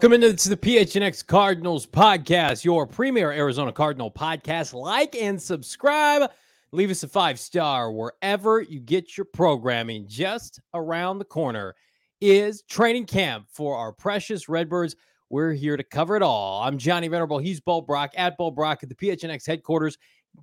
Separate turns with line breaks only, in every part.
welcome into the PHNX Cardinals podcast, your premier Arizona Cardinal podcast. Like and subscribe. Leave us a five star wherever you get your programming. Just around the corner is training camp for our precious Redbirds. We're here to cover it all. I'm Johnny Venerable. He's Bo Brack at Bo Brack at the PHNX headquarters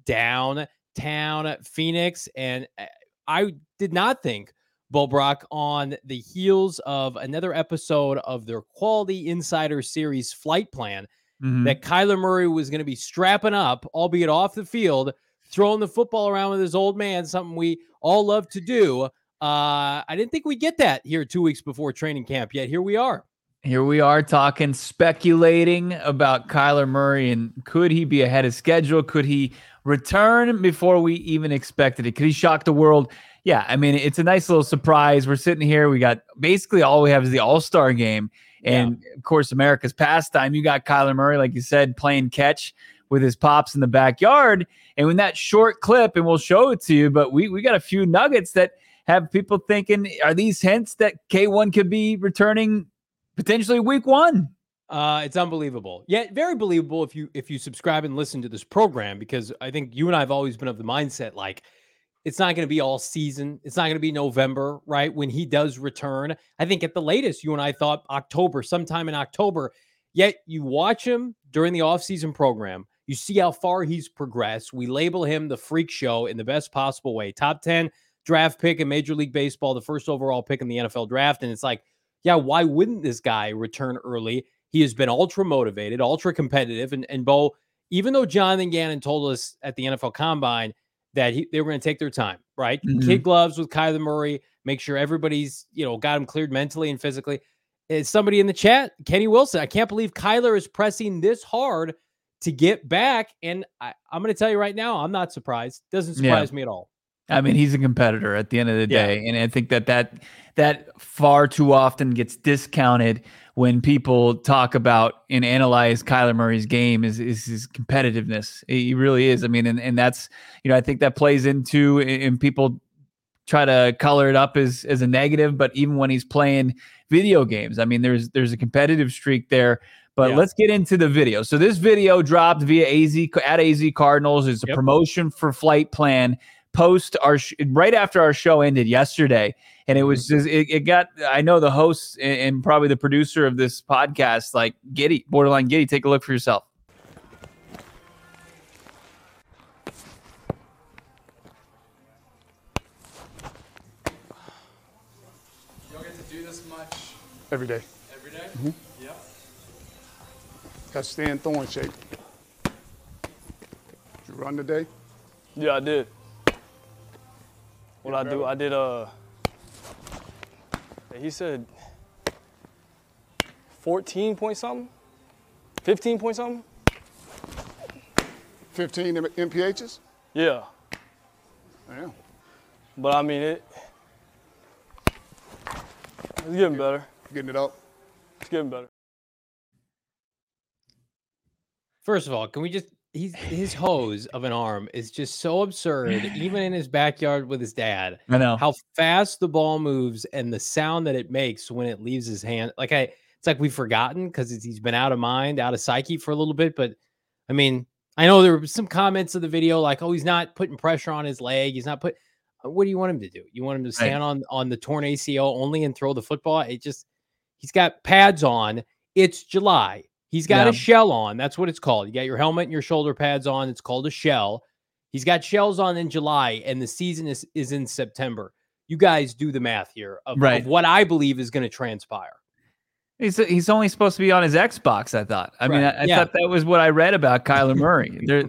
downtown Phoenix. And uh, I did not think Bo Brack on the heels of another episode of their Quality Insider Series flight plan mm-hmm. that Kyler Murray was going to be strapping up, albeit off the field, throwing the football around with his old man, something we all love to do. Uh, I didn't think we'd get that here two weeks before training camp, yet here we are.
Here we are talking, speculating about Kyler Murray and could he be ahead of schedule? Could he return before we even expected it? Could he shock the world? Yeah, I mean, it's a nice little surprise. We're sitting here. We got basically all we have is the All Star game. And yeah. of course, America's pastime. You got Kyler Murray, like you said, playing catch with his pops in the backyard. And when that short clip, and we'll show it to you, but we, we got a few nuggets that have people thinking, are these hints that K1 could be returning potentially week one?
Uh, it's unbelievable. Yeah, very believable if you if you subscribe and listen to this program because I think you and I have always been of the mindset like it's not going to be all season. It's not going to be November, right? When he does return. I think at the latest, you and I thought October, sometime in October. Yet you watch him during the offseason program. You see how far he's progressed. We label him the freak show in the best possible way. Top 10 draft pick in Major League Baseball, the first overall pick in the NFL draft. And it's like, yeah, why wouldn't this guy return early? He has been ultra motivated, ultra competitive. And, and Bo, even though Jonathan Gannon told us at the NFL Combine that he, they were going to take their time, right? Mm-hmm. Kid gloves with Kyler Murray, make sure everybody's, you know, got him cleared mentally and physically. Is somebody in the chat, Kenny Wilson. I can't believe Kyler is pressing this hard to get back. And I, am going to tell you right now, I'm not surprised. Doesn't surprise yeah. me at all.
I mean, he's a competitor at the end of the day, yeah. and I think that that that far too often gets discounted when people talk about and analyze Kyler Murray's game is, is his competitiveness. He really is. I mean, and, and that's, you know, I think that plays into, and people try to color it up as, as a negative, but even when he's playing video games, I mean, there's, there's a competitive streak there. But yeah. let's get into the video. So this video dropped via AZ at AZ Cardinals. It's a yep. promotion for flight plan post our sh- right after our show ended yesterday and it was mm-hmm. just it, it got i know the host and, and, probably the producer of this podcast like giddy borderline giddy take a look for yourself
you get to do this much
every day
every day?
Mm-hmm.
yeah
got to stay in throwing shape did you run today
yeah i did what I do, I did uh he said 14 point something? 15 point something?
15 MPHs?
Yeah.
Yeah.
But I mean it it's getting better.
Getting it up.
It's getting better.
First of all, can we just he's his hose of an arm is just so absurd, even in his backyard with his dad.
I know
how fast the ball moves and the sound that it makes when it leaves his hand. Like I, it's like we've forgotten because he's been out of mind, out of psyche for a little bit. But I mean, I know there were some comments of the video like, "Oh, he's not putting pressure on his leg. He's not put." Uh, what do you want him to do? You want him to stand right. on on the torn ACL only and throw the football? It just he's got pads on. It's July. He's got yeah. a shell on. That's what it's called. You got your helmet and your shoulder pads on. It's called a shell. He's got shells on in July, and the season is, is in September. You guys do the math here of, right. of what I believe is going to transpire.
He's he's only supposed to be on his Xbox. I thought. I right. mean, I, I yeah. thought that was what I read about Kyler Murray. They're,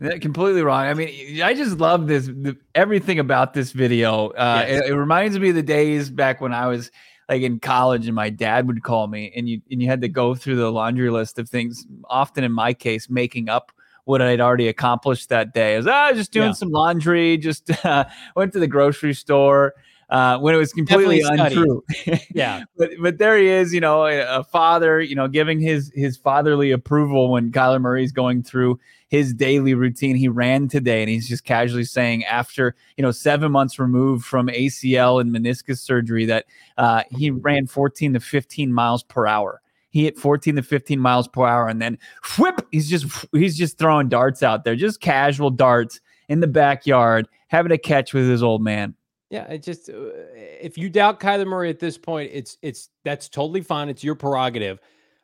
they're completely wrong. I mean, I just love this. The, everything about this video. Uh, yes. it, it reminds me of the days back when I was like in college and my dad would call me and you and you had to go through the laundry list of things often in my case making up what I'd already accomplished that day. I was ah, just doing yeah. some laundry, just uh, went to the grocery store uh, when it was completely untrue.
yeah,
but but there he is, you know, a, father, you know, giving his his fatherly approval when Kyler Murray's going through his daily routine. He ran today, and he's just casually saying, after you know seven months removed from ACL and meniscus surgery, that uh, he ran 14 to 15 miles per hour he hit 14 to 15 miles per hour, and then whip, he's just he's just throwing darts out there, just casual darts in the backyard, having a catch with his old man.
Yeah, it just uh, if you doubt Kyler Murray at this point, it's it's that's totally fine. It's your prerogative.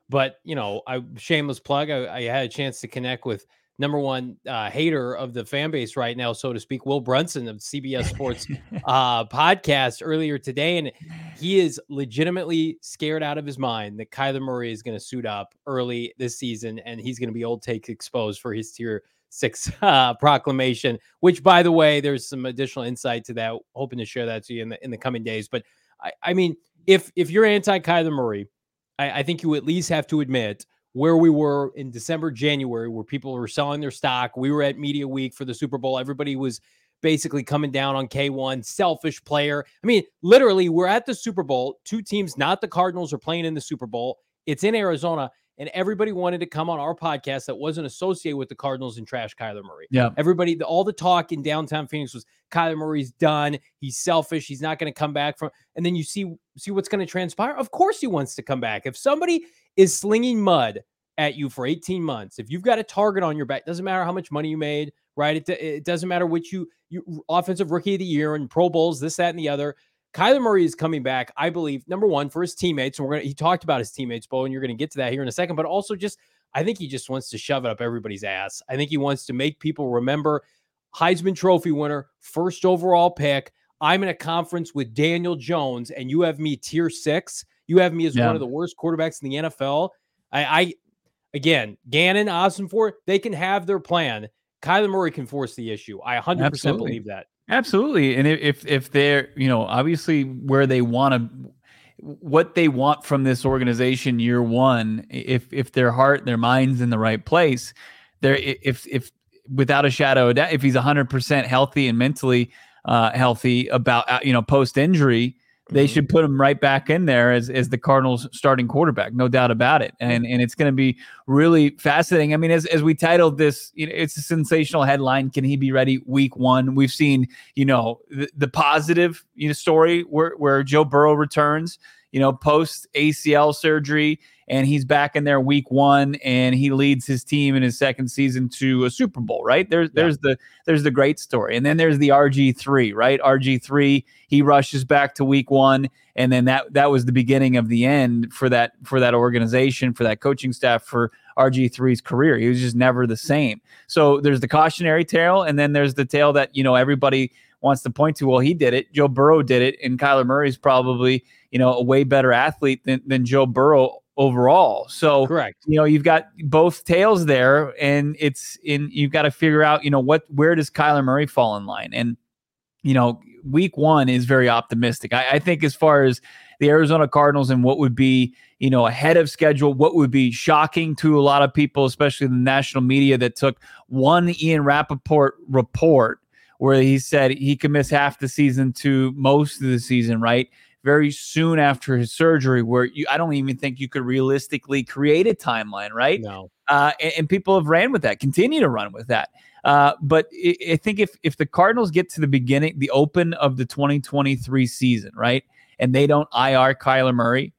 But you know, I shameless plug. I, I had a chance to connect with number one uh, hater of the fan base right now, so to speak, Will Brinson of CBS Sports uh, podcast earlier today, and he is legitimately scared out of his mind that Kyler Murray is going to suit up early this season, and he's going to be old take exposed for his tier six uh, proclamation. Which, by the way, there's some additional insight to that. Hoping to share that to you in the in the coming days. But I, I mean, if if you're anti Kyler Murray, I, I think you at least have to admit where we were in December, January, where people were selling their stock. We were at media week for the Super Bowl. Everybody was basically coming down on K1, selfish player. I mean, literally, we're at the Super Bowl. Two teams, not the Cardinals, are playing in the Super Bowl. It's in Arizona and everybody wanted to come on our podcast that wasn't associated with the Cardinals and trash Kyler Murray.
Yeah.
Everybody, the, all the talk in downtown Phoenix was Kyler Murray's done. He's selfish. He's not going to come back from. And then you see see what's going to transpire. Of course, he wants to come back. If somebody is slinging mud at you for 18 months, if you've got a target on your back, doesn't matter how much money you made, right? It, it doesn't matter which you you offensive rookie of the year and Pro Bowls, this, that, and the other. Kyler Murray is coming back, I believe, number one, for his teammates. And we're gonna he talked about his teammates, Bo, and you're gonna get to that here in a second, but also just I think he just wants to shove it up everybody's ass. I think he wants to make people remember Heisman Trophy winner, first overall pick. I'm in a conference with Daniel Jones, and you have me tier six. You have me as yeah. one of the worst quarterbacks in the NFL. I, I again, Gannon, Ossenfort, they can have their plan. Kyler Murray can force the issue. I 100% Absolutely. believe that.
Absolutely. And if if they're, you know, obviously where they want to what they want from this organization year one, if if their heart, their mind's in the right place, there if if without a shadow of doubt, if he's 100% healthy and mentally uh, healthy about uh, you know post injury, they mm-hmm. should put him right back in there as, as the Cardinals starting quarterback, no doubt about it. And and it's going to be really fascinating. I mean, as, as we titled this, you know, it's a sensational headline. Can he be ready week one? We've seen, you know, the, the positive you know story where where Joe Burrow returns, you know, post ACL surgery and he's back in there week one and he leads his team in his second season to a Super Bowl, right? There's yeah. there's the there's the great story. And then there's the RG3, right? RG3, he rushes back to week one. And then that that was the beginning of the end for that for that organization, for that coaching staff, for RG3's career. He was just never the same. So there's the cautionary tale, and then there's the tale that you know everybody wants to point to. Well, he did it. Joe Burrow did it, and Kyler Murray's probably you know a way better athlete than, than Joe Burrow overall. So
correct.
You know, you've got both tails there, and it's in you've got to figure out, you know, what where does Kyler Murray fall in line? And you know, week one is very optimistic. I, I think as far as the Arizona Cardinals and what would be, you know, ahead of schedule, what would be shocking to a lot of people, especially the national media that took one Ian Rapoport report where he said he could miss half the season to most of the season, right? Very soon after his surgery, where you, I don't even think you could realistically create a timeline, right?
No.
Uh, and, and, people have ran with that, continue to run with that. Uh, but I, I think if if the Cardinals get to the beginning, the open of the 2023 season, right, and they don't IR Kyler Murray,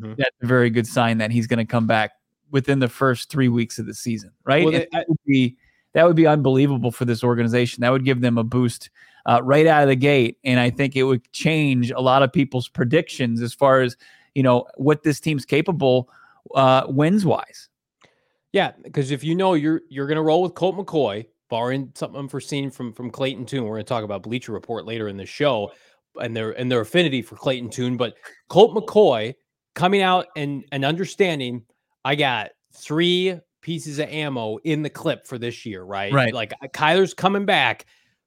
mm-hmm. that's a very good sign that he's going to come back within the first three weeks of the season, right? Well, they, that would be that would be unbelievable for this organization. That would give them a boost uh, right out of the gate. And I think it would change a lot of people's predictions as far as, you know, what this team's capable uh, wins wise.
Yeah, because if you know you're you're going to roll with Colt McCoy, barring something unforeseen from from Clayton Tune, we're going to talk about Bleacher Report later in the show and their and their affinity for Clayton Tune. But Colt McCoy coming out and and understanding, I got three pieces of ammo in the clip for this year, right?
Right.
Like Kyler's coming back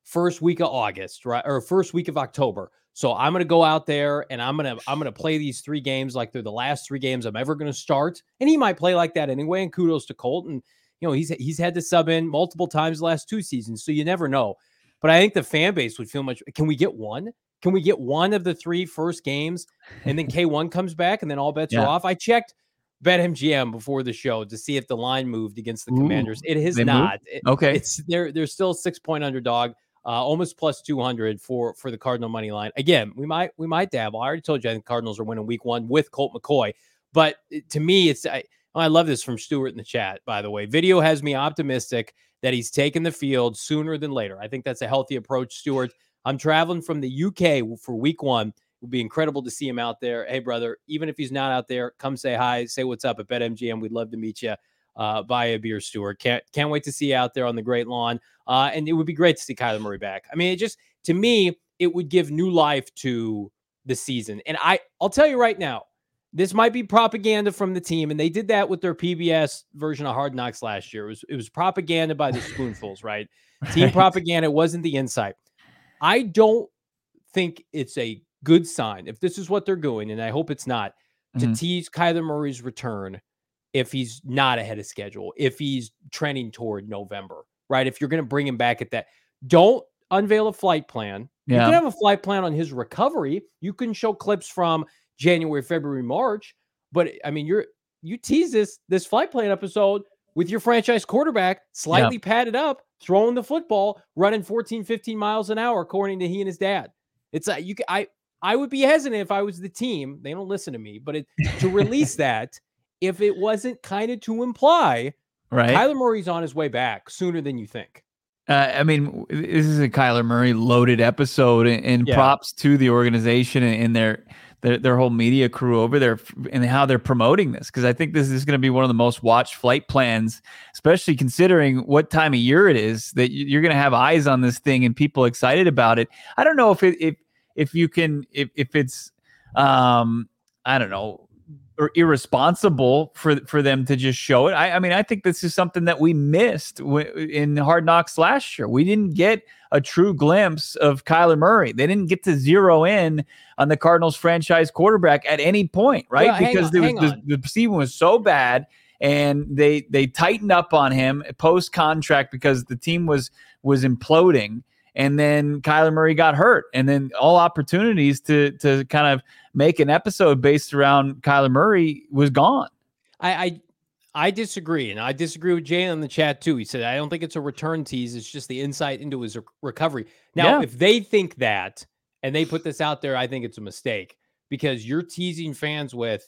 first week of August, right? Or first week of October. So I'm going to go out there and I'm going to I'm going to play these three games like they're the last three games I'm ever going to start. And he might play like that anyway. And kudos to Colton. You know, he's he's had to sub in multiple times the last two seasons, so you never know. But I think the fan base would feel much. Can we get one? Can we get one of the three first games, and then K1 comes back, and then all bets yeah. are off? I checked BetMGM before the show to see if the line moved against the Ooh, Commanders. It has not. It,
okay,
it's they're they're still six point underdog uh, almost plus 200 for for the Cardinal money line. Again, we might we might dabble. I already told you I think Cardinals are winning week one with Colt McCoy, But to me, it's I, I love this from Stuart in the chat. By the way, video has me optimistic that he's taking the field sooner than later. I think that's a healthy approach, Stuart. I'm traveling from the UK for week one. It would be incredible to see him out there. Hey, brother, even if he's not out there, come say hi, say what's up at BetMGM. We'd love to meet you. Uh, a beer, Stuart. Can't can't wait to see you out there on the great lawn. Uh, and it would be great to see Kyler Murray back. I mean, it just to me, it would give new life to the season. And I I'll tell you right now, this might be propaganda from the team, and they did that with their PBS version of Hard Knocks last year. It was it was propaganda by the spoonfuls, right? right. Team propaganda. It wasn't the insight. I don't think it's a good sign if this is what they're doing, and I hope it's not to mm-hmm. tease Kyler Murray's return if he's not ahead of schedule, if he's trending toward November, right? If you're going to bring him back at that, don't unveil a flight plan. Yeah. You can have a flight plan on his recovery. You can show clips from January, February, March. But I mean, you're you tease this this flight plan episode with your franchise quarterback slightly yeah. padded up, throwing the football, running 14, 15 miles an hour, according to he and his dad. It's like you I I would be hesitant if I was the team. They don't listen to me, but it, to release that if it wasn't kind of to imply right Kyler Murray's on his way back sooner than you think.
Uh, I mean, this is a Kyler Murray loaded episode, and, and yeah. props to the organization and, and their their, their whole media crew over there and how they're promoting this because I think this is going to be one of the most watched flight plans, especially considering what time of year it is that you're going to have eyes on this thing and people excited about it. I don't know if it if if you can if if it's um I don't know or irresponsible for for them to just show it. I, I mean, I think this is something that we missed w- in Hard Knocks last year. We didn't get a true glimpse of Kyler Murray. They didn't get to zero in on the Cardinals franchise quarterback at any point, right? Well, because on, the, the, the season was so bad and they they tightened up on him post contract because the team was was imploding and then Kyler Murray got hurt, and then all opportunities to to kind of make an episode based around Kyler Murray was gone.
I I, I disagree, and I disagree with Jay in the chat too. He said I don't think it's a return tease; it's just the insight into his recovery. Now, yeah. if they think that and they put this out there, I think it's a mistake because you're teasing fans with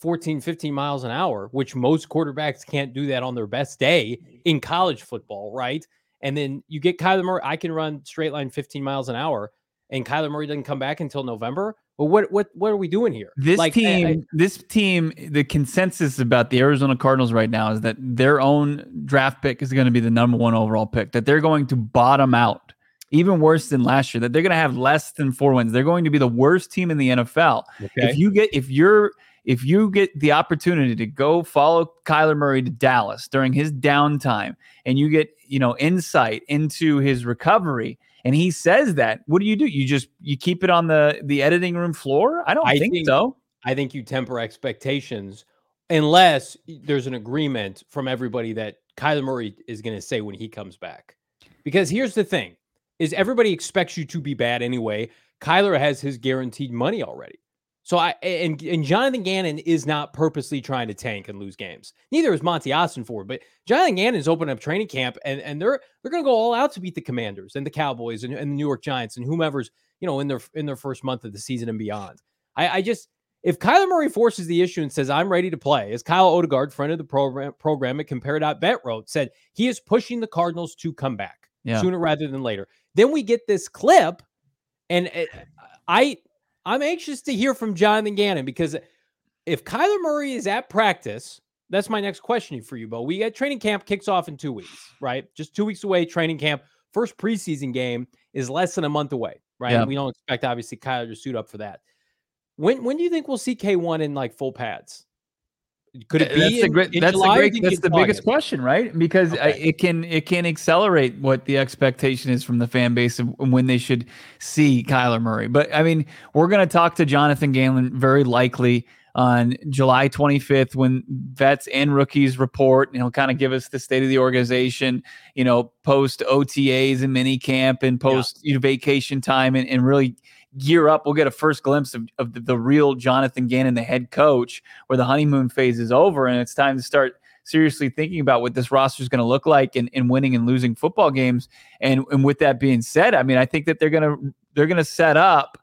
14, 15 miles an hour, which most quarterbacks can't do that on their best day in college football, right? And then you get Kyler Murray. I can run straight line 15 miles an hour, and Kyler Murray doesn't come back until November. Well, what what what are we doing here?
This like, team, I, I, this team, the consensus about the Arizona Cardinals right now is that their own draft pick is going to be the number one overall pick. That they're going to bottom out, even worse than last year. That they're going to have less than four wins. They're going to be the worst team in the NFL. Okay. If you get if you're if you get the opportunity to go follow Kyler Murray to Dallas during his downtime and you get, you know, insight into his recovery and he says that, what do you do? You just you keep it on the the editing room floor? I don't I think, think so.
I think you temper expectations unless there's an agreement from everybody that Kyler Murray is going to say when he comes back. Because here's the thing is everybody expects you to be bad anyway. Kyler has his guaranteed money already. So I and and Jonathan Gannon is not purposely trying to tank and lose games. Neither is Monti Ossenfort, but Jonathan Gannon is opening up training camp and and they're they're going to go all out to beat the Commanders and the Cowboys and, and, the New York Giants and whomever's you know in their in their first month of the season and beyond. I, I just if Kyler Murray forces the issue and says I'm ready to play, as Kyle Odegard, friend of the program program at Compare.bet wrote, said he is pushing the Cardinals to come back yeah. sooner rather than later. Then we get this clip, and it, I I'm anxious to hear from Jonathan Gannon because if Kyler Murray is at practice, that's my next question for you, Bo. We got training camp kicks off in two weeks, right? Just two weeks away. Training camp, first preseason game is less than a month away, right? Yeah. we don't expect obviously Kyler to suit up for that. When when do you think we'll see K1 in like full pads?
Could it be? That's in, great. that's July, great. That's the biggest question, right? Because uh, okay. it can it can accelerate what the expectation is from the fan base of when they should see Kyler Murray. But I mean, we're going to talk to Jonathan Gannon very likely on July 25th when vets and rookies report. And he'll kind of give us the state of the organization, you know, post OTAs and mini camp and post yeah. you know, vacation time and, and really gear up, we'll get a first glimpse of, of the, the, real Jonathan Gannon, the head coach, where the honeymoon phase is over and it's time to start seriously thinking about what this roster is going to look like in, in winning and losing football games. And, and with that being said, I mean, I think that they're to they're going to set up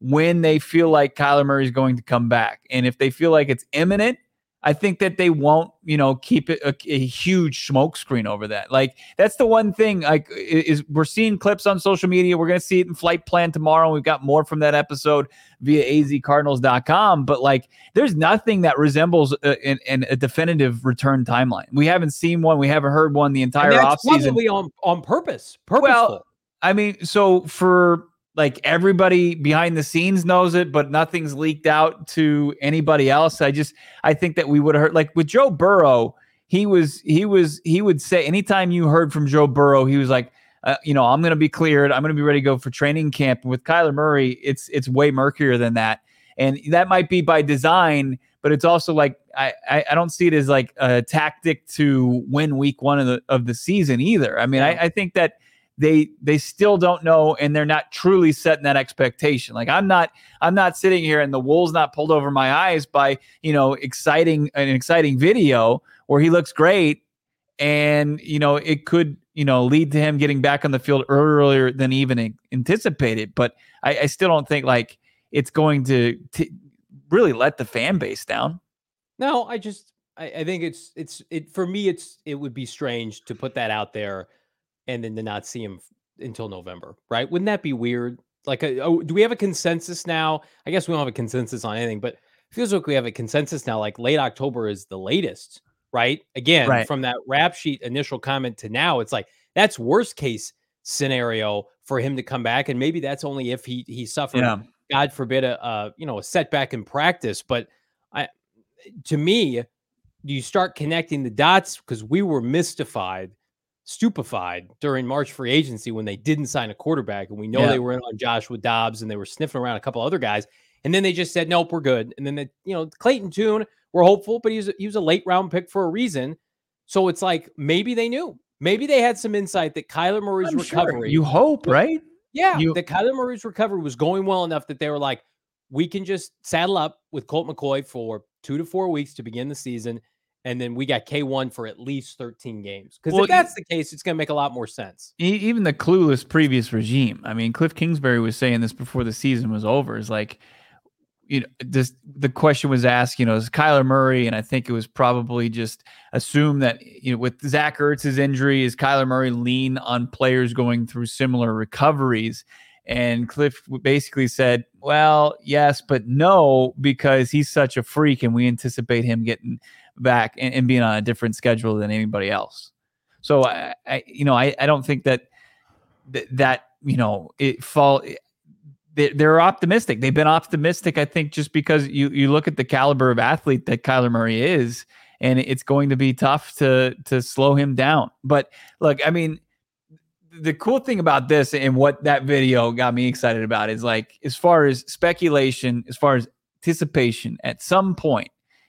when they feel like Kyler Murray is going to come back. And if they feel like it's imminent, I think that they won't, you know, keep it a, a huge smokescreen over that. Like that's the one thing. Like is we're seeing clips on social media. We're gonna see it in flight plan tomorrow. We've got more from that episode via azcardinals.com. But like, there's nothing that resembles a, a, a definitive return timeline. We haven't seen one. We haven't heard one the entire offseason.
Probably on on purpose. Purposeful. Well,
I mean, so for like everybody behind the scenes knows it, but nothing's leaked out to anybody else. I just I think that we would have heard like with Joe Burrow, he was he was he would say anytime you heard from Joe Burrow, he was like, uh, you know, I'm going to be cleared. I'm going to be ready to go for training camp. And with Kyler Murray, it's it's way murkier than that, and that might be by design. But it's also like I, I, I don't see it as like a tactic to win week one of the of the season either. I mean, yeah. I, I think that they they still don't know and they're not truly setting that expectation. Like i'm not i'm not sitting here and the wool's not pulled over my eyes by you know exciting an exciting video where he looks great and you know it could you know lead to him getting back on the field earlier than even anticipated. But i, I still don't think like it's going to t- really let the fan base down.
No i just I, I think it's it's it for me it's it would be strange to put that out there and then to not see him until November, right? Wouldn't that be weird? Like, a, uh, oh, do we have a consensus now? I guess we don't have a consensus on anything, but feels like we have a consensus now. Like late October is the latest, right? Again, right. from that rap sheet initial comment to now, it's like that's worst case scenario for him to come back, and maybe that's only if he he suffered, yeah. God forbid, a, a you know a setback in practice. But I, to me, you start connecting the dots because we were mystified stupefied during March free agency when they didn't sign a quarterback. And we know yeah. they were in on Joshua Dobbs and they were sniffing around a couple other guys. And then they just said, nope, we're good. And then, they, you know, Clayton Tune, we're hopeful, but he was, he was a late round pick for a reason. So it's like maybe they knew. Maybe they had some insight that Kyler Murray's I'm recovery.
Sure. You hope, right?
Yeah.
You,
that Kyler Murray's recovery was going well enough that they were like, we can just saddle up with Colt McCoy for two to four weeks to begin the season and then we got K1 for at least 13 games. Because well, if that's the case, it's going to make a lot more sense.
Even the clueless previous regime. I mean, Cliff Kingsbury was saying this before the season was over. Is like, you know, this the question was asked, you know, is Kyler Murray, and I think it was probably just assume that you know, with Zach Ertz's injury, is Kyler Murray lean on players going through similar recoveries? And Cliff basically said, well, yes, but no, because he's such a freak and we anticipate him getting back and, and being on a different schedule than anybody else. So I, I you know, I, I don't think that th- that you know it fall. They, they're optimistic. They've been optimistic, I think, just because you you look at the caliber of athlete that Kyler Murray is, and it's going to be tough to to slow him down. But look, I mean, the cool thing about this and what that video got me excited about is like as far as speculation, as far as anticipation, at some point,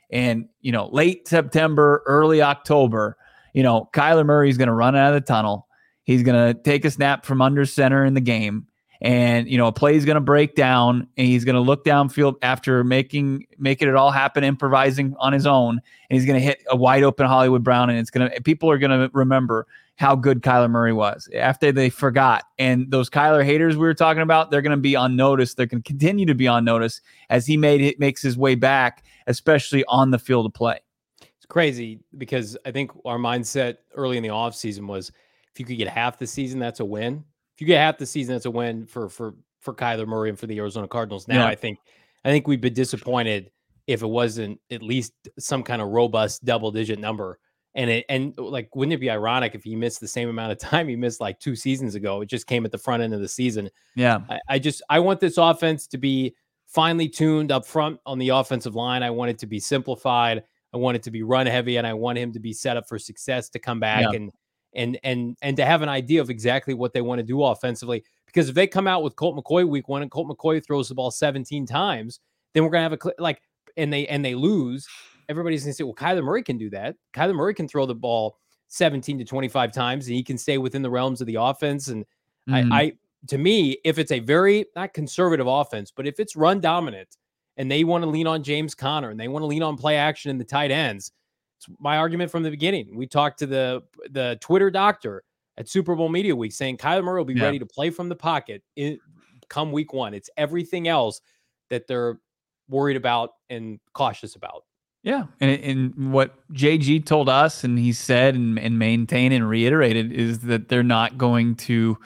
and, you know, late September, early October, you know, Kyler Murray is going to run out of the tunnel. He's going to take a snap from under center in the game. And, you know, a play is going to break down and he's going to look downfield after making, making it all happen, improvising on his own. And he's going to hit a wide open Hollywood Brown. And it's going to, people are going to remember how good Kyler Murray was after they forgot. And those Kyler haters we were talking about, they're going to be on notice. They're going to continue to be on notice as he made it makes his way back, especially on the field of play.
It's crazy because I think our mindset early in the offseason was if you could get half the season, that's a win. If you get half the season, that's a win for for for Kyler Murray and for the Arizona Cardinals. Now yeah. I think I think we've been disappointed if it wasn't at least some kind of robust double digit number and it and uh, like wouldn't it be ironic if he missed the same amount of time he missed like two seasons ago? It just came at the front end of the season.
Yeah.
I, I just I want this offense to be finely tuned up front on the offensive line. I want it to be simplified. I want it to be run heavy, and I want him to be set up for success to come back yeah. and and and and to have an idea of exactly what they want to do offensively. Because if they come out with Colt McCoy week one and Colt McCoy throws the ball 17 times, then we're gonna have a like and they and they lose everybody's going to say, well, Kyler Murray can do that. Kyler Murray can throw the ball 17 to 25 times and he can stay within the realms of the offense. And mm. I, I, to me, if it's a very not conservative offense, but if it's run dominant and they want to lean on James Conner and they want to lean on play action in the tight ends, it's my argument from the beginning. We talked to the the Twitter doctor at Super Bowl Media Week saying Kyler Murray will be yeah. ready to play from the pocket, in, come week one. It's everything else that they're worried about and cautious about.
Yeah, and and what JG told us, and he said and, and maintained and reiterated is that they're not going to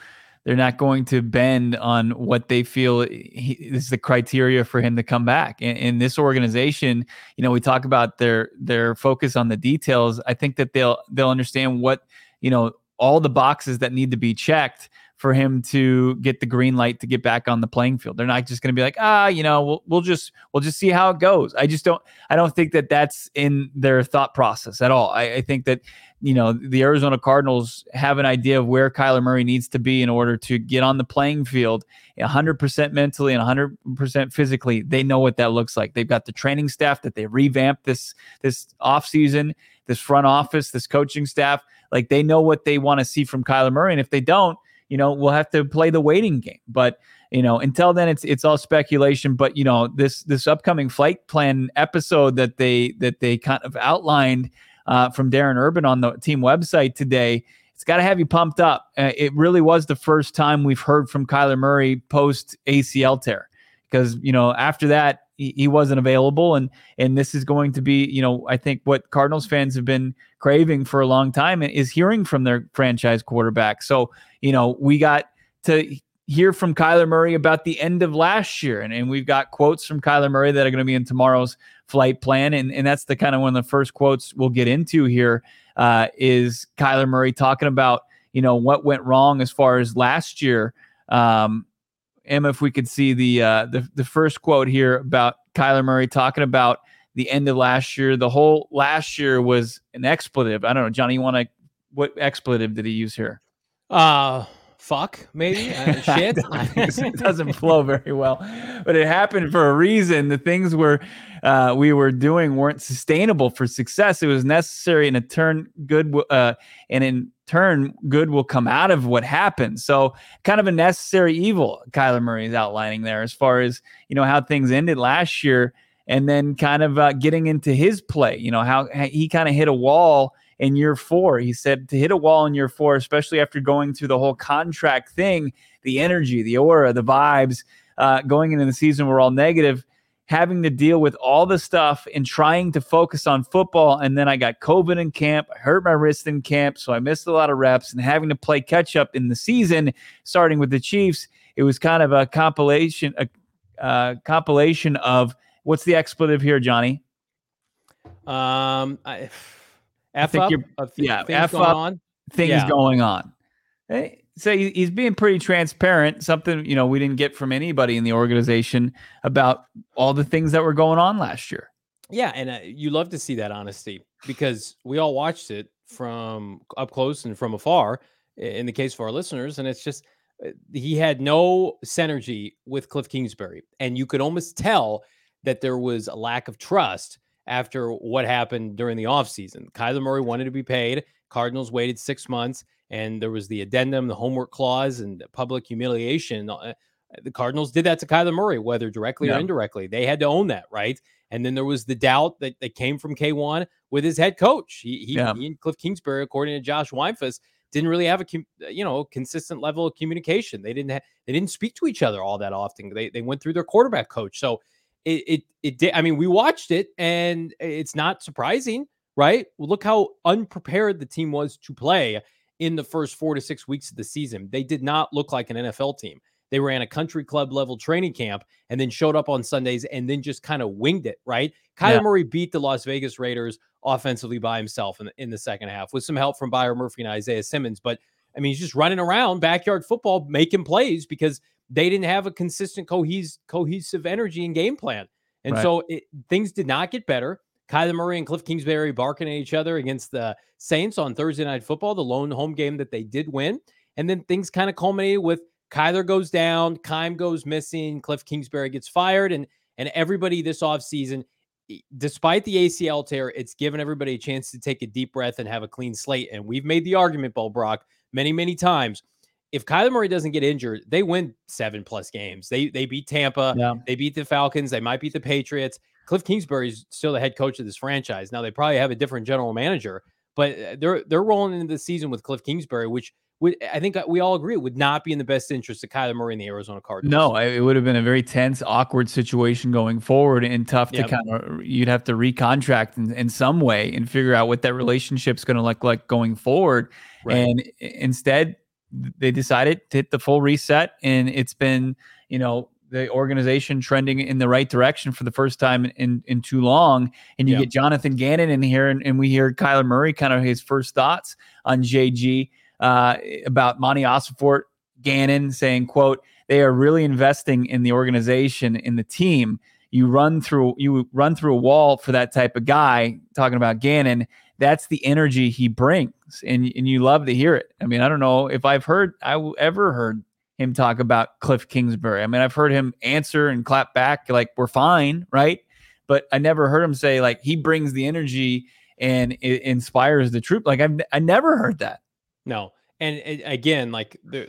they're not going to bend on what they feel is the criteria for him to come back. And in this organization, you know, we talk about their their focus on the details. I think that they'll they'll understand what you know all the boxes that need to be checked for him to get the green light to get back on the playing field. They're not just going to be like, ah, you know, we'll we'll just we'll just see how it goes. I just don't I don't think that that's in their thought process at all. I, I think that you know the Arizona Cardinals have an idea of where Kyler Murray needs to be in order to get on the playing field, 100% mentally and 100% physically. They know what that looks like. They've got the training staff that they revamped this this offseason, this front office, this coaching staff. Like they know what they want to see from Kyler Murray, and if they don't you know, we'll have to play the waiting game. But you know, until then, it's it's all speculation. But you know, this this upcoming flight plan episode that they that they kind of outlined uh, from Darren Urban on the team website today. It's got to have you pumped up. Uh, it really was the first time we've heard from Kyler Murray post ACL tear because you know after that he, he wasn't available and and this is going to be you know I think what Cardinals fans have been craving for a long time is hearing from their franchise quarterback. So you know, we got to hear from Kyler Murray about the end of last year. And, and we've got quotes from Kyler Murray that are going to be in tomorrow's flight plan. And, and that's the kind of one of the first quotes we'll get into here uh, is Kyler Murray talking about, you know, what went wrong as far as last year. Um, Emma, if we could see the, uh, the the first quote here about Kyler Murray talking about the end of last year. The whole last year was an expletive. I don't know, Johnny. You want to? What expletive did he use here?
Uh fuck maybe? Uh, shit?
it doesn't flow very well. But it happened for a reason. The things were uh, we were doing weren't sustainable for success. It was necessary and in turn good uh, and in turn good will come out of what happened. So kind of a necessary evil kyler murray is outlining there as far as you know how things ended last year and then kind of uh, getting into his play. You know how he kind of hit a wall in year four. He said to hit a wall in year four, especially after going through the whole contract thing, the energy, the aura, the vibes uh, going into the season were all negative. Having to deal with all the stuff and trying to focus on football. And then I got COVID in camp. I hurt my wrist in camp. So I missed a lot of reps and having to play catch up in the season, starting with the Chiefs. It was kind of a compilation, a uh, compilation of what's the expletive here, Johnny?
Um, I F
up,
th-
yeah, F up, on. things yeah. going on. Hey, so he's being pretty transparent. Something you know we didn't get from anybody in the organization about all the things that were going on last year.
Yeah, and uh, you love to see that honesty because we all watched it from up close and from afar. In the case of our listeners, and it's just uh, he had no synergy with Cliff Kingsbury, and you could almost tell that there was a lack of trust after what happened during the offseason. Kyler Murray wanted to be paid. Cardinals waited six months, and there was the addendum, the homework clause, and public humiliation. Uh, the Cardinals did that to Kyler Murray, whether directly yeah. or indirectly. They had to own that, right? And then there was the doubt that, that came from K1 with his head coach. He, he, yeah. he and Cliff Kingsbury, according to Josh Weinfuss, didn't really have a you know consistent level of communication. They didn't have, they didn't speak to each other all that often. They they went through their quarterback coach. So it it it did. I mean, we watched it, and it's not surprising, right? Well, look how unprepared the team was to play in the first four to six weeks of the season. They did not look like an NFL team. They ran a country club level training camp and then showed up on Sundays and then just kind of winged it, right? Kyler yeah. Murray beat the Las Vegas Raiders offensively by himself in the, in the second half with some help from Byron Murphy and Isaiah Simmons. But I mean, he's just running around backyard football, making plays because they didn't have a consistent cohes- cohesive energy and game plan. And right. so it, things did not get better. Kyler Murray and Cliff Kingsbury barking at each other against the Saints on Thursday Night Football, the lone home game that they did win. And then things kind of culminated with Kyler goes down, Keim goes missing, Cliff Kingsbury gets fired, and and everybody this offseason, despite the ACL tear, it's given everybody a chance to take a deep breath and have a clean slate. And we've made the argument, Bo Brack, many, many times if Kyler Murray doesn't get injured, they win seven plus games. They they beat Tampa, yeah. they beat the Falcons, they might beat the Patriots. Cliff Kingsbury's still the head coach of this franchise. Now they probably have a different general manager, but uh, they're they're rolling into the season with Cliff Kingsbury, which would I think uh, we all agree would not be in the best interest of Kyler Murray and the Arizona Cardinals.
No, it would have been a very tense, awkward situation going forward and tough
Yep.
to kind of, you'd have to recontract in, in some way and figure out what that relationship's going to look like going forward.
Right.
And instead, they decided to hit the full reset. And it's been, you know, the organization trending in the right direction for the first time in, in too long. And you
Yep.
get Jonathan Gannon in here, and, and we hear Kyler Murray kind of his first thoughts on JG uh, about Monti Ossenfort, Gannon saying, quote, they are really investing in the organization, in the team. You run through you run through a wall for that type of guy. Talking about Gannon, that's the energy he brings, and and you love to hear it. I mean, I don't know if I've heard i ever heard him talk about Cliff Kingsbury. I mean, I've heard him answer and clap back like we're fine, right? But I never heard him say like he brings the energy and it inspires the troop. Like I've I never heard that.
No. And, again, like there,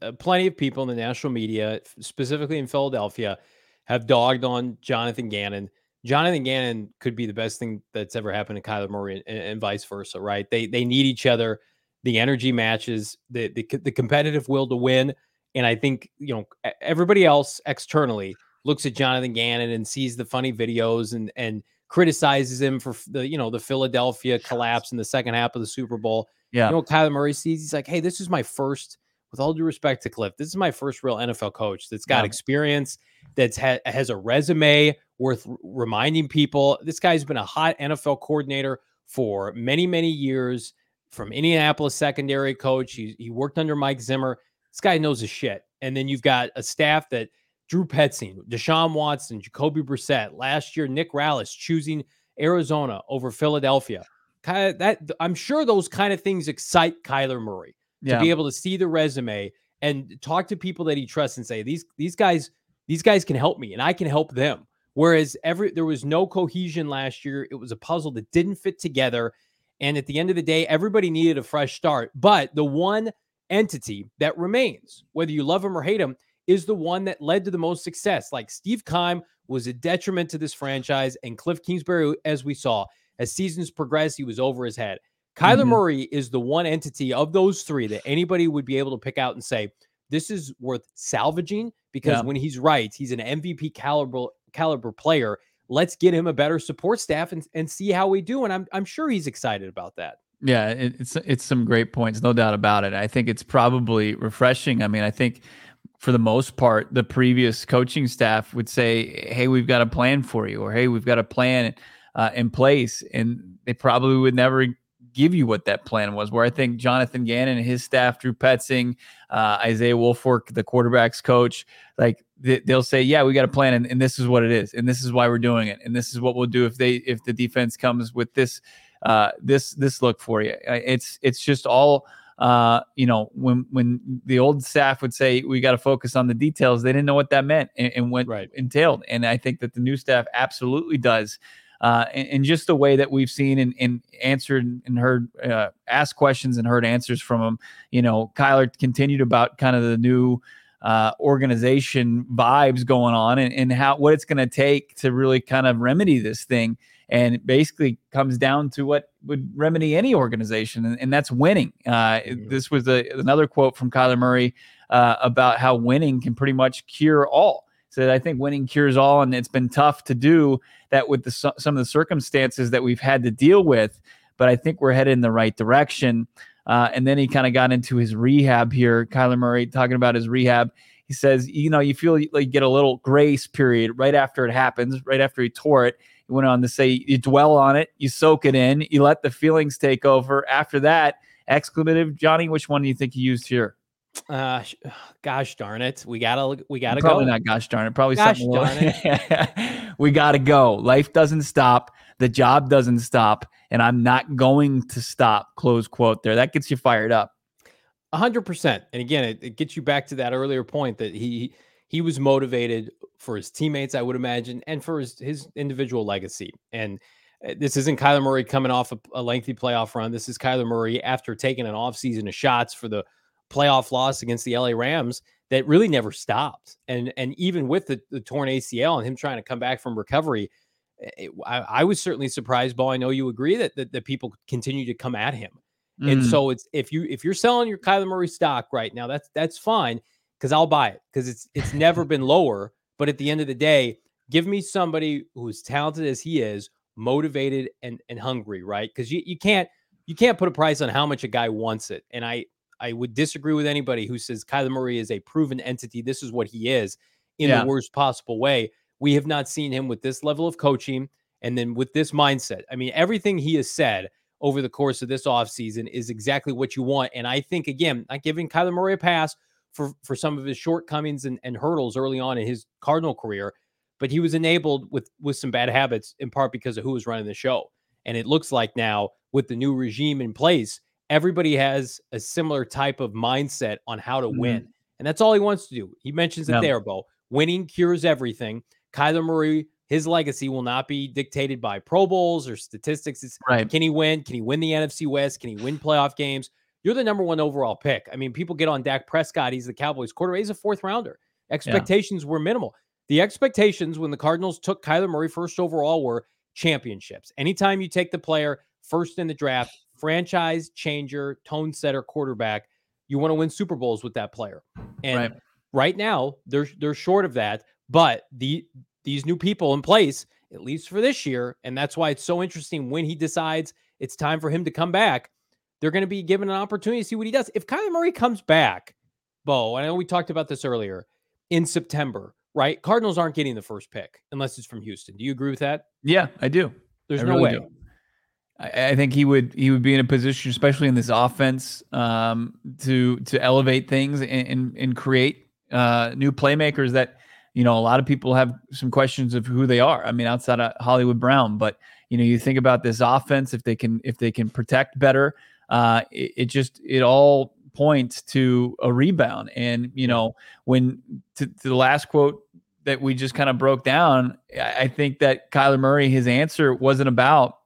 uh, plenty of people in the national media, specifically in Philadelphia, have dogged on Jonathan Gannon. Jonathan Gannon could be the best thing that's ever happened to Kyler Murray and, and vice versa, right? They they need each other. The energy matches, the, the the competitive will to win, and I think you know everybody else externally looks at Jonathan Gannon and sees the funny videos and and criticizes him for the you know the Philadelphia collapse in the second half of the Super Bowl.
Yeah.
You know what Kyler Murray sees? He's like, hey, this is my first, with all due respect to Cliff, this is my first real NFL coach that's got
Yeah.
experience, that's ha- has a resume worth r- reminding people. This guy's been a hot NFL coordinator for many, many years from Indianapolis secondary coach. He, he worked under Mike Zimmer. This guy knows his shit. And then you've got a staff that Drew Petzing, Deshaun Watson, Jacoby Brissett. Last year, Nick Rallis choosing Arizona over Philadelphia. Kind of that I'm sure those kind of things excite Kyler Murray to be able to see the resume and talk to people that he trusts and say these these guys these guys can help me and I can help them. Whereas every there was no cohesion last year. It was a puzzle that didn't fit together. And at the end of the day, everybody needed a fresh start. But the one entity that remains, whether you love him or hate him, is the one that led to the most success. Like Steve Keim was a detriment to this franchise, and Cliff Kingsbury, as we saw, as seasons progressed, he was over his head. Kyler
Mhm.
Murray is the one entity of those three that anybody would be able to pick out and say, this is worth salvaging because
Yeah.
when he's right, he's an MVP caliber caliber player. Let's get him a better support staff and, and see how we do. And I'm I'm sure he's excited about that.
Yeah, it, it's it's some great points, no doubt about it. I think it's probably refreshing. I mean, I think for the most part, the previous coaching staff would say, "Hey, we've got a plan for you," or "Hey, we've got a plan uh, in place," and they probably would never give you what that plan was. Where I think Jonathan Gannon and his staff, Drew Petzing, uh, Isaiah Woolfork, the quarterbacks coach, like they, they'll say, "Yeah, we got a plan, and, and this is what it is, and this is why we're doing it, and this is what we'll do if they if the defense comes with this." uh, this this look for you. It's it's just all uh, you know. When when the old staff would say we got to focus on the details, they didn't know what that meant and, and what
Right.
entailed. And I think that the new staff absolutely does. Uh, and, and just the way that we've seen and, and answered and heard, uh, asked questions and heard answers from them. You know, Kyler continued about kind of the new uh, organization vibes going on and, and how what it's going to take to really kind of remedy this thing and it basically comes down to what would remedy any organization, and, and that's winning. Uh,
Mhm.
This was a, another quote from Kyler Murray uh, about how winning can pretty much cure all. So I think winning cures all, and it's been tough to do that with the, some of the circumstances that we've had to deal with. But I think we're headed in the right direction. Uh, and then he kind of got into his rehab here. Kyler Murray talking about his rehab. He says, you know, you feel like you get a little grace period right after it happens, right after he tore it. He went on to say, you dwell on it, you soak it in, you let the feelings take over. After that, exclamative, Johnny, which one do you think he used here?
Uh, gosh darn it, we gotta we gotta
Probably
go.
Probably not gosh darn it. Probably
Gosh
something. darn we gotta go. Life doesn't stop. The job doesn't stop, and I'm not going to stop. Close quote. There. That gets you fired up.
A hundred percent. And again, it, it gets you back to that earlier point that he he was motivated for his teammates, I would imagine, and for his his individual legacy. And uh, this isn't Kyler Murray coming off a, a lengthy playoff run. This is Kyler Murray after taking an offseason of shots for the playoff loss against the LA Rams that really never stopped. And and even with the, the torn ACL and him trying to come back from recovery, it, I, I was certainly surprised. Ball, I know you agree that, that that people continue to come at him. And
Mm.
so it's if you if you're selling your Kyler Murray stock right now, that's that's fine because I'll buy it because it's it's never been lower. But at the end of the day, give me somebody who's talented as he is, motivated and and hungry, right? Because you, you can't you can't put a price on how much a guy wants it. And I I would disagree with anybody who says Kyler Murray is a proven entity. This is what he is in
Yeah.
the worst possible way. We have not seen him with this level of coaching and then with this mindset. I mean, everything he has said over the course of this offseason is exactly what you want. And I think again, not giving Kyler Murray a pass for for some of his shortcomings and, and hurdles early on in his Cardinal career, but he was enabled with with some bad habits in part because of who was running the show. And it looks like now with the new regime in place, everybody has a similar type of mindset on how to
Mhm.
win. And that's all he wants to do. He mentions it
Yeah.
there, Bo. Winning cures everything. Kyler Murray, his legacy will not be dictated by Pro Bowls or statistics. It's
Right.
can he win? Can he win the NFC West? Can he win playoff games? You're the number one overall pick. I mean, people get on Dak Prescott. He's the Cowboys quarterback. He's a fourth rounder. Expectations were minimal. The expectations when the Cardinals took Kyler Murray first overall were championships. Anytime you take the player first in the draft, franchise changer, tone setter, quarterback, you want to win Super Bowls with that player. And
Right.
right now, they're they're short of that. But the these new people in place, at least for this year, and that's why it's so interesting when he decides it's time for him to come back. They're going to be given an opportunity to see what he does. If Kyler Murray comes back, Bo, and I know we talked about this earlier in September, right? Cardinals aren't getting the first pick unless it's from Houston. Do you agree with that?
Yeah, I do.
There's
I
no
really
way.
do. I, think he would he would be in a position, especially in this offense, um, to to elevate things and and, and create uh, new playmakers that you know a lot of people have some questions of who they are. I mean, outside of Hollywood Brown, but you know, you think about this offense if they can if they can protect better, uh, it, it just it all points to a rebound. And you know, when to, to the last quote that we just kind of broke down, I I think that Kyler Murray, his answer wasn't about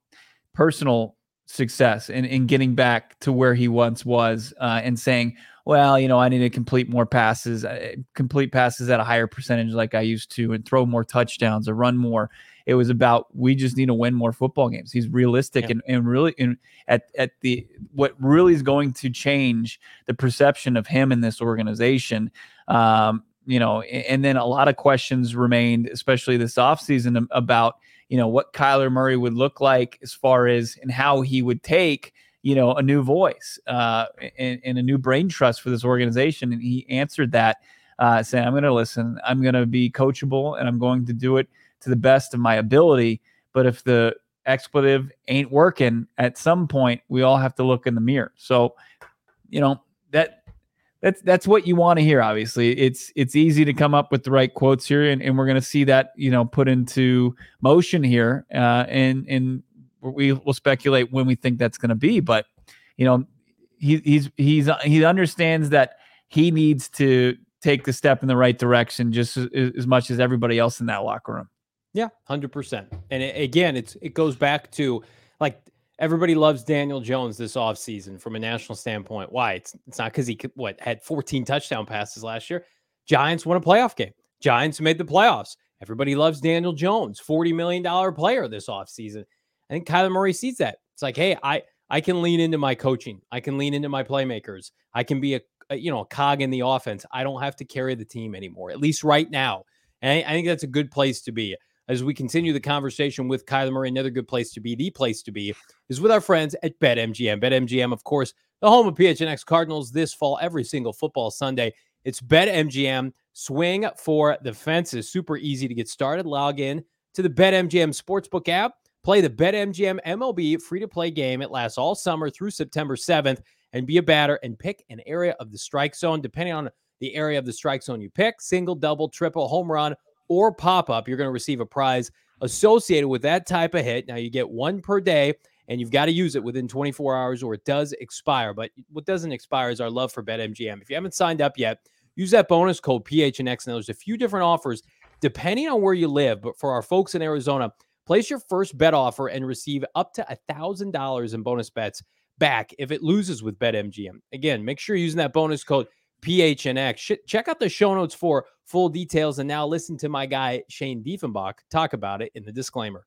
personal success and, and getting back to where he once was uh, and saying, well, you know, I need to complete more passes, uh, complete passes at a higher percentage like I used to, and throw more touchdowns or run more. It was about we just need to win more football games. He's realistic
Yeah.
and, and really and at at the what really is going to change the perception of him in this organization. Um, you know, a- and then a lot of questions remained, especially this offseason, about you know what Kyler Murray would look like as far as and how he would take you know a new voice uh, and, and a new brain trust for this organization, and he answered that uh, saying, "I'm going to listen. I'm going to be coachable, and I'm going to do it to the best of my ability. But if the expletive ain't working, at some point we all have to look in the mirror. So, you know that." That's that's what you want to hear. Obviously, it's it's easy to come up with the right quotes here, and, and we're going to see that you know put into motion here, uh, and and we will speculate when we think that's going to be. But you know, he, he's he's he understands that he needs to take the step in the right direction just as, as much as everybody else in that locker room.
Yeah, hundred percent. And it, again, it's it goes back to like everybody loves Daniel Jones this offseason from a national standpoint. Why? It's it's not because he could, what had 14 touchdown passes last year. Giants won a playoff game. Giants made the playoffs. Everybody loves Daniel Jones, $40 million player this offseason. I think Kyler Murray sees that. It's like, hey, I I can lean into my coaching. I can lean into my playmakers. I can be a, a you know a cog in the offense. I don't have to carry the team anymore, at least right now. And I, I think that's a good place to be as we continue the conversation with Kyler Murray, another good place to be, the place to be, is with our friends at BetMGM. BetMGM, of course, the home of PHNX Cardinals this fall, every single football Sunday. It's BetMGM. Swing for the fences. Super easy to get started. Log in to the BetMGM Sportsbook app. Play the BetMGM MLB free to play game. It lasts all summer through September 7th. And be a batter and pick an area of the strike zone, depending on the area of the strike zone you pick single, double, triple, home run, or pop up. You're going to receive a prize associated with that type of hit. Now, you get one per day, and you've got to use it within 24 hours or it does expire. But what doesn't expire is our love for BetMGM. If you haven't signed up yet, use that bonus code PHNX. Now, there's a few different offers depending on where you live. But for our folks in Arizona, place your first bet offer and receive up to $1,000 in bonus bets back if it loses with BetMGM. Again, make sure you're using that bonus code PHNX. Check out the show notes for full details. And now listen to my guy, Shane Diefenbach, talk about it in the disclaimer.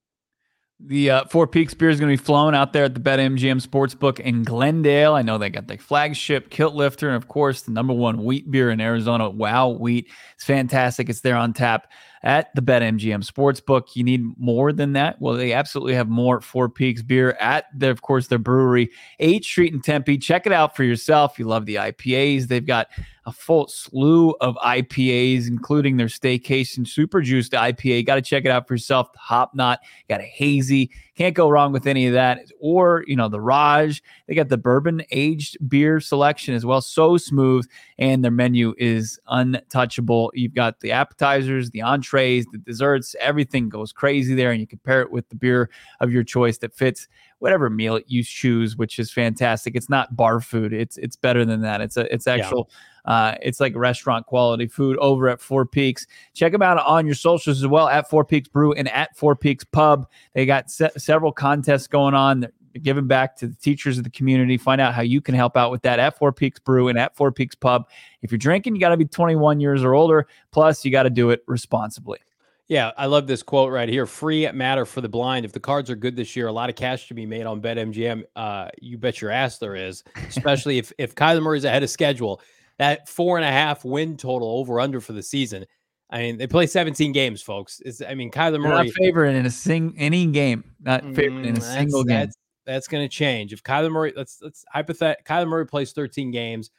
The uh, Four Peaks beer is going to be flowing out there at the BetMGM Sportsbook in Glendale. I know they got the flagship Kilt Lifter, and of course, the number one wheat beer in Arizona, Wow Wheat. It's fantastic. It's there on tap at the BetMGM Sportsbook. You need more than that? Well, they absolutely have more Four Peaks beer at, their, of course, their brewery, 8th Street in Tempe. Check it out for yourself. You love the IPAs. They've got a full slew of IPAs, including their Staycation Super Juiced IPA. Got to check it out for yourself. The Hop Knot, got a hazy. Can't go wrong with any of that. Or, you know, the Raj. They got the bourbon aged beer selection as well. So smooth. And their menu is untouchable. You've got the appetizers, the entrees, the desserts. Everything goes crazy there. And you compare it with the beer of your choice that fits whatever meal you choose, which is fantastic. It's not bar food. It's it's better than that. It's a it's actual yeah. uh it's like restaurant quality food over at Four Peaks. Check them out on your socials as well at Four Peaks Brew and at Four Peaks Pub. They got se- several contests going on. They're giving back to the teachers of the community. Find out how you can help out with that at Four Peaks Brew and at Four Peaks Pub. If you're drinking, you got to be 21 years or older. Plus, you got to do it responsibly.
Yeah, I love this quote right here. Free matter for the blind. If the cards are good this year, a lot of cash to be made on BetMGM. Uh, you bet your ass there is, especially if if Kyler Murray's ahead of schedule. That four and a half win total over under for the season. I mean, they play 17 games, folks. It's, I mean, Kyler Murray
not favored in a sing any game, not favored mm, in a single game.
That's, that's going to change. If Kyler Murray, let's let's hypothetical, Kyler Murray plays 13 games,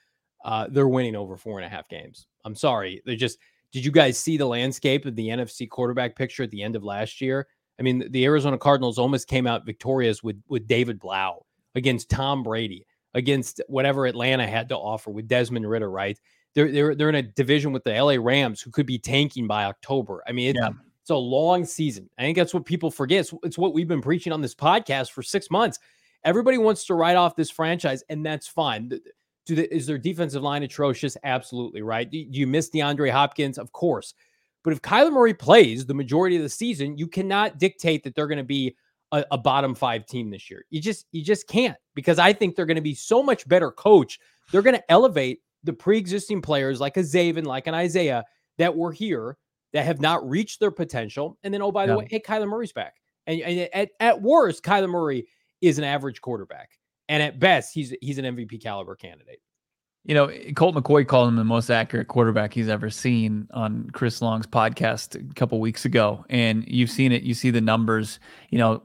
uh, they're winning over four and a half games. I'm sorry, they're just did you guys see the landscape of the NFC quarterback picture at the end of last year? I mean, the Arizona Cardinals almost came out victorious with with David Blough against Tom Brady, against whatever Atlanta had to offer with Desmond Ridder, right? They're they're they're in a division with the LA Rams who could be tanking by October. I mean, it's, yeah. it's a long season. I think that's what people forget. It's, it's what we've been preaching on this podcast for six months. Everybody wants to write off this franchise, and that's fine. Do the, is their defensive line atrocious? Absolutely, right. Do, you miss DeAndre Hopkins? Of course. But if Kyler Murray plays the majority of the season, you cannot dictate that they're going to be a, a, bottom five team this year. You just you just can't because I think they're going to be so much better coach. They're going to elevate the pre-existing players like a Zaven, like an Isaiah that were here that have not reached their potential. And then, oh, by the way, hey, Kyler Murray's back. And, and at, at worst, Kyler Murray is an average quarterback and at best, he's he's an MVP caliber candidate.
You know, Colt McCoy called him the most accurate quarterback he's ever seen on Chris Long's podcast a couple weeks ago, and you've seen it. You see the numbers. You know,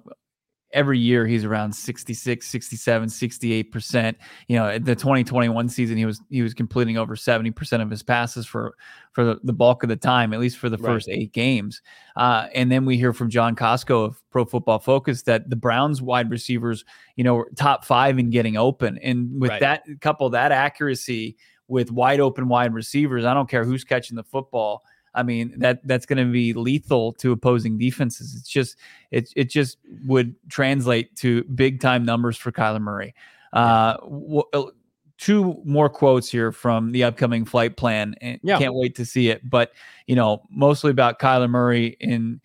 every year he's around 66 67 68% you know in the 2021 season he was he was completing over 70% of his passes for for the, the bulk of the time at least for the first eight games. Uh, and then we hear from john costco of pro football focus that the browns wide receivers you know top five in getting open. And with right. that couple that accuracy with wide open wide receivers i don't care who's catching the football I mean that that's going to be lethal to opposing defenses. It's just it it just would translate to big time numbers for Kyler Murray. Uh, w- uh, two more quotes here from the upcoming flight plan. And yeah. Can't wait to see it. But you know, mostly about Kyler Murray in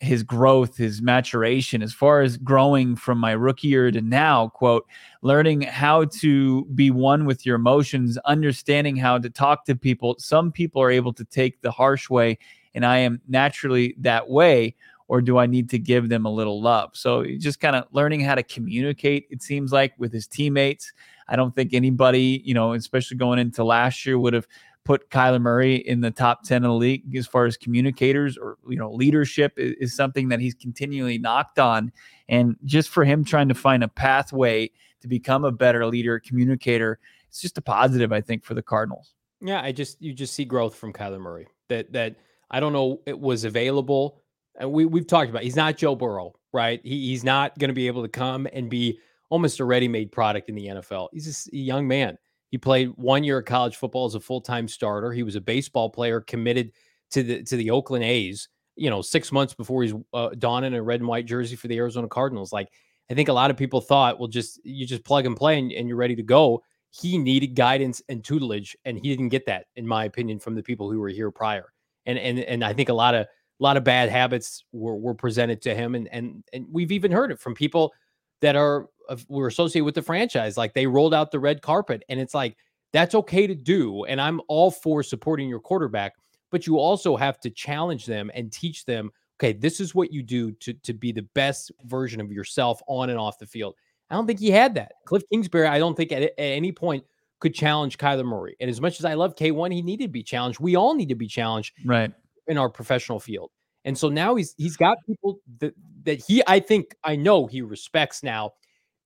his growth, his maturation, as far as growing from my rookie year to now, quote, learning how to be one with your emotions, understanding how to talk to people. Some people are able to take the harsh way, and I am naturally that way. Or do I need to give them a little love? So just kind of learning how to communicate, it seems like, with his teammates. I don't think anybody, you know, especially going into last year, would have put Kyler Murray in the top 10 of the league as far as communicators or, you know, leadership is, is, something that he's continually knocked on. And just for him trying to find a pathway to become a better leader, communicator, it's just a positive, I think, for the Cardinals.
Yeah, I just, you just see growth from Kyler Murray that, that I don't know, it was available. And we, we've talked about, he's not Joe Burrow, right? He, he's not going to be able to come and be almost a ready made product in the NFL. He's just a young man he played one year of college football as a full time starter. He was a baseball player committed to the to the Oakland A's. You know, six months before he's uh, donning a red and white jersey for the Arizona Cardinals. Like, I think a lot of people thought, well, just you just plug and play and, and you're ready to go. He needed guidance and tutelage, and he didn't get that, in my opinion, from the people who were here prior. And and and I think a lot of a lot of bad habits were, were presented to him, and and and we've even heard it from people that are were associated with the franchise. Like they rolled out the red carpet, and it's like that's okay to do, and I'm all for supporting your quarterback, but you also have to challenge them and teach them okay, this is what you do to to be the best version of yourself on and off the field. I don't think he had that. Cliff Kingsbury, I don't think at, at any point could challenge Kyler Murray. And as much as I love K1, he needed to be challenged. We all need to be challenged
right
in our professional field. And so now he's he's got people that that he I think I know he respects now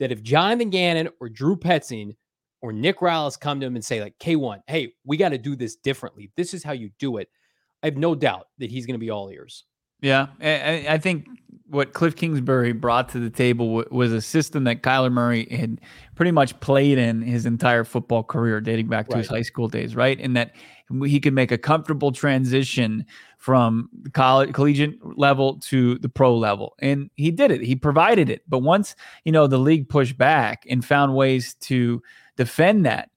that if Jonathan Gannon or Drew Petzing or Nick Rallis come to him and say like K1, hey, we got to do this differently. This is how you do it. I have no doubt that he's going to be all ears.
Yeah, I, I, think what Cliff Kingsbury brought to the table was a system that Kyler Murray had pretty much played in his entire football career, dating back to right. his high school days, right? And that he could make a comfortable transition from college collegiate level to the pro level, and he did it. He provided it. But once you know the league pushed back and found ways to defend that,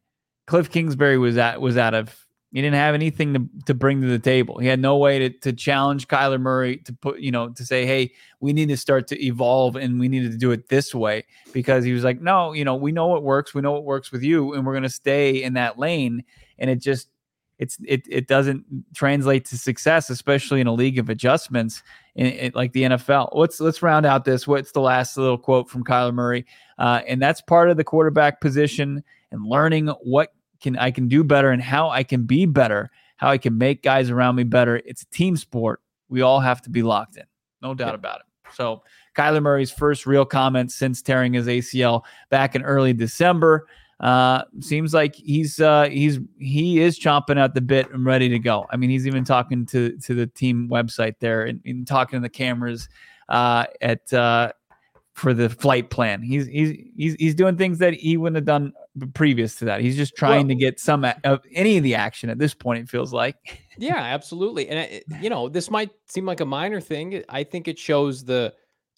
Cliff Kingsbury was at was out of he didn't have anything to, to bring to the table. He had no way to, to challenge Kyler Murray to put, you know, to say, hey, we need to start to evolve and we needed to do it this way because he was like, no, you know, we know what works. We know what works with you and we're going to stay in that lane. And it just, it's it it doesn't translate to success, especially in a league of adjustments in, in, like the NFL. Let's let's round out this. What's the last little quote from Kyler Murray? Uh, and that's part of the quarterback position and learning what can I can do better and how I can be better, how I can make guys around me better. It's a team sport. We all have to be locked in. No doubt yeah. about it. So Kyler Murray's first real comment since tearing his ACL back in early December. Uh, seems like he's uh, he's he is chomping at the bit and ready to go. I mean, he's even talking to to the team website there and, and talking to the cameras uh, at uh, for the flight plan. He's he's he's he's doing things that he wouldn't have done previous to that. He's just trying well, to get some of any of the action at this point. It feels like.
yeah, absolutely. And it, you know, this might seem like a minor thing. I think it shows the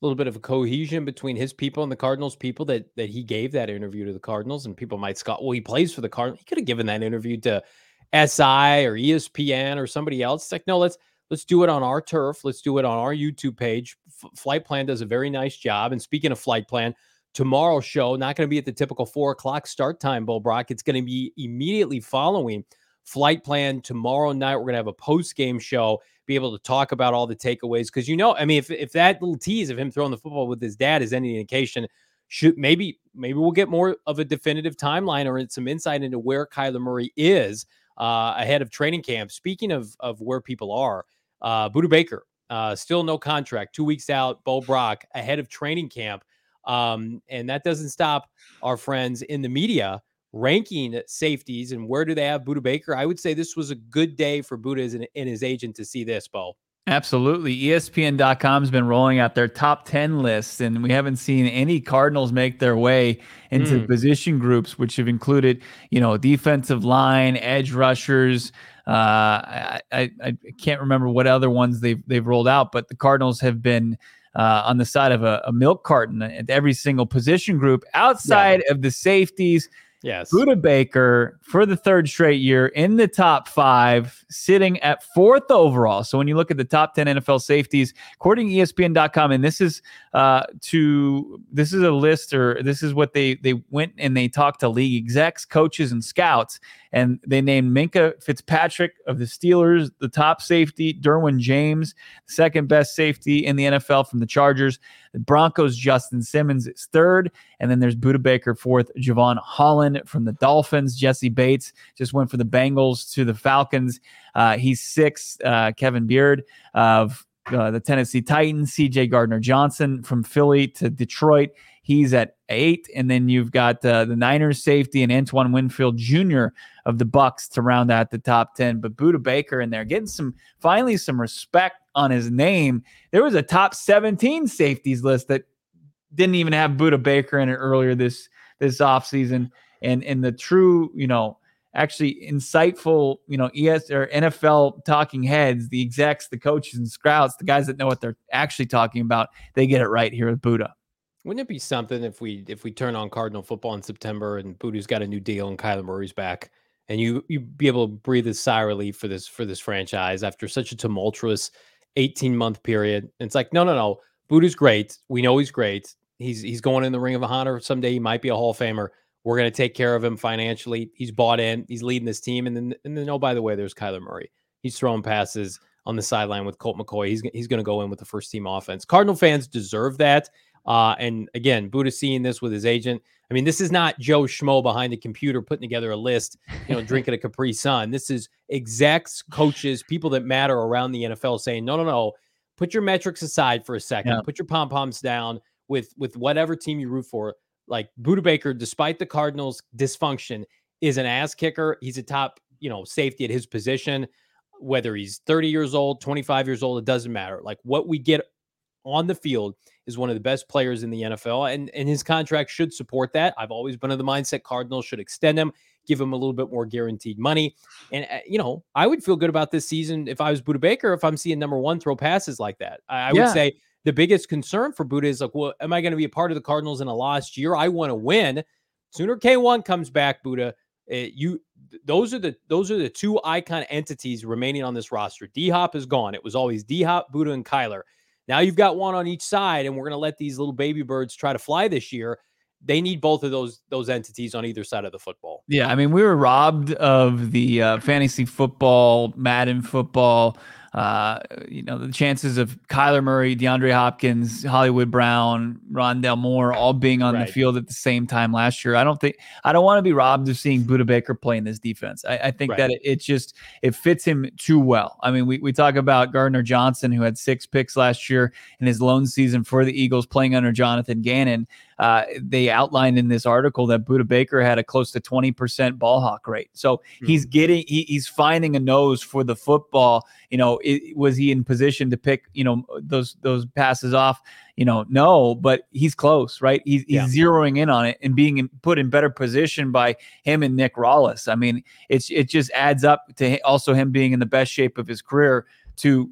little bit of a cohesion between his people and the Cardinals people that that he gave that interview to the Cardinals. And people might scoff, well, he plays for the Cardinals. He could have given that interview to SI or ESPN or somebody else. It's like, no, let's let's do it on our turf. Let's do it on our YouTube page. F- Flight Plan does a very nice job. And speaking of Flight Plan, tomorrow's show, not going to be at the typical four o'clock start time, Bo Brack. It's going to be immediately following flight plan tomorrow night. We're going to have a post game show, be able to talk about all the takeaways. Because, you know, I mean, if, if that little tease of him throwing the football with his dad is any indication, should maybe maybe we'll get more of a definitive timeline or some insight into where Kyler Murray is uh, ahead of training camp. Speaking of of where people are, uh, Budda Baker uh, still no contract, two weeks out. Bo Brack ahead of training camp. Um, and that doesn't stop our friends in the media ranking safeties and where do they have Budda Baker. I would say this was a good day for Budda and his agent to see this, Bo.
Absolutely. ESPN.com has been rolling out their top 10 lists, and we haven't seen any Cardinals make their way into mm. position groups, which have included, you know, defensive line, edge rushers. Uh, I, I, I can't remember what other ones they've, they've rolled out, but the Cardinals have been uh, on the side of a, a, milk carton at every single position group outside yeah. of the safeties.
Yes.
Budda Baker for the third straight year in the top five, sitting at fourth overall. So when you look at the top 10 NFL safeties, according to ESPN.com, and this is uh, to this is a list or this is what they they went and they talked to league execs, coaches, and scouts, and they named Minkah Fitzpatrick of the Steelers the top safety, Derwin James, second best safety in the NFL from the Chargers. The Broncos, Justin Simmons is third. And then there's Budda Baker fourth, Jevon Holland from the Dolphins. Jessie Bates just went for the Bengals to the Falcons. Uh, he's sixth. Uh, Kevin Byard of uh, the Tennessee Titans, CJ Gardner Johnson from Philly to Detroit. He's at eight, and then you've got uh, the Niners safety and Antoine Winfield Jr. of the Bucs to round out the top ten. But Budda Baker in there getting some finally some respect on his name. There was a top 17 safeties list that didn't even have Budda Baker in it earlier this this offseason. And and the true, you know, actually insightful, you know, ES or NFL talking heads, the execs, the coaches and scouts, the guys that know what they're actually talking about, they get it right here with Budda.
Wouldn't it be something if we if we turn on Cardinal football in September and Budda's got a new deal and Kyler Murray's back and you you be able to breathe a sigh of relief for this for this franchise after such a tumultuous 18 month period. And it's like, no, no, no. Budda's great. We know he's great. He's he's going in the ring of honor. Someday he might be a Hall of Famer. We're going to take care of him financially. He's bought in. He's leading this team. And then and then oh by the way, there's Kyler Murray. He's throwing passes on the sideline with Colt McCoy. He's he's going to go in with the first team offense. Cardinal fans deserve that. Uh, and again, Budda seeing this with his agent. I mean, this is not Joe Schmo behind the computer putting together a list, you know, drinking a Capri Sun. This is execs, coaches, people that matter around the NFL saying, no, no, no, put your metrics aside for a second, yeah. put your pom poms down with with whatever team you root for. Like Budda Baker, despite the Cardinals' dysfunction, is an ass kicker. He's a top, you know, safety at his position. Whether he's 30 years old, 25 years old, it doesn't matter. Like what we get on the field is one of the best players in the NFL, and and his contract should support that. I've always been of the mindset Cardinals should extend him, give him a little bit more guaranteed money, and uh, you know I would feel good about this season if I was Budda Baker if I'm seeing number one throw passes like that. I, I yeah. would say the biggest concern for Budda is like, well, am I going to be a part of the Cardinals in a lost year? I want to win. Sooner K1 comes back, Budda. Uh, you those are the those are the two icon entities remaining on this roster. D Hop is gone. It was always D Hop, Budda, and Kyler. Now you've got one on each side, and we're going to let these little baby birds try to fly this year. They need both of those those entities on either side of the football.
Yeah, I mean, we were robbed of the uh, fantasy football, Madden football uh, you know, the chances of Kyler Murray, DeAndre Hopkins, Hollywood Brown, Rondale Moore all being on right. the field at the same time last year. I don't think I don't want to be robbed of seeing Budda Baker playing this defense. I, I think right. that it, it, just it fits him too well. I mean, we, we talk about Gardner Johnson, who had six picks last year in his lone season for the Eagles, playing under Jonathan Gannon. Uh, they outlined in this article that Budda Baker had a close to 20% ball hawk rate. So mm-hmm. he's getting, he, he's finding a nose for the football. You know, it, was he in position to pick, you know, those, those passes off? You know, no, but he's close, right? He's, he's yeah. zeroing in on it and being in, put in better position by him and Nick Rallis. I mean, it's, it just adds up to also him being in the best shape of his career to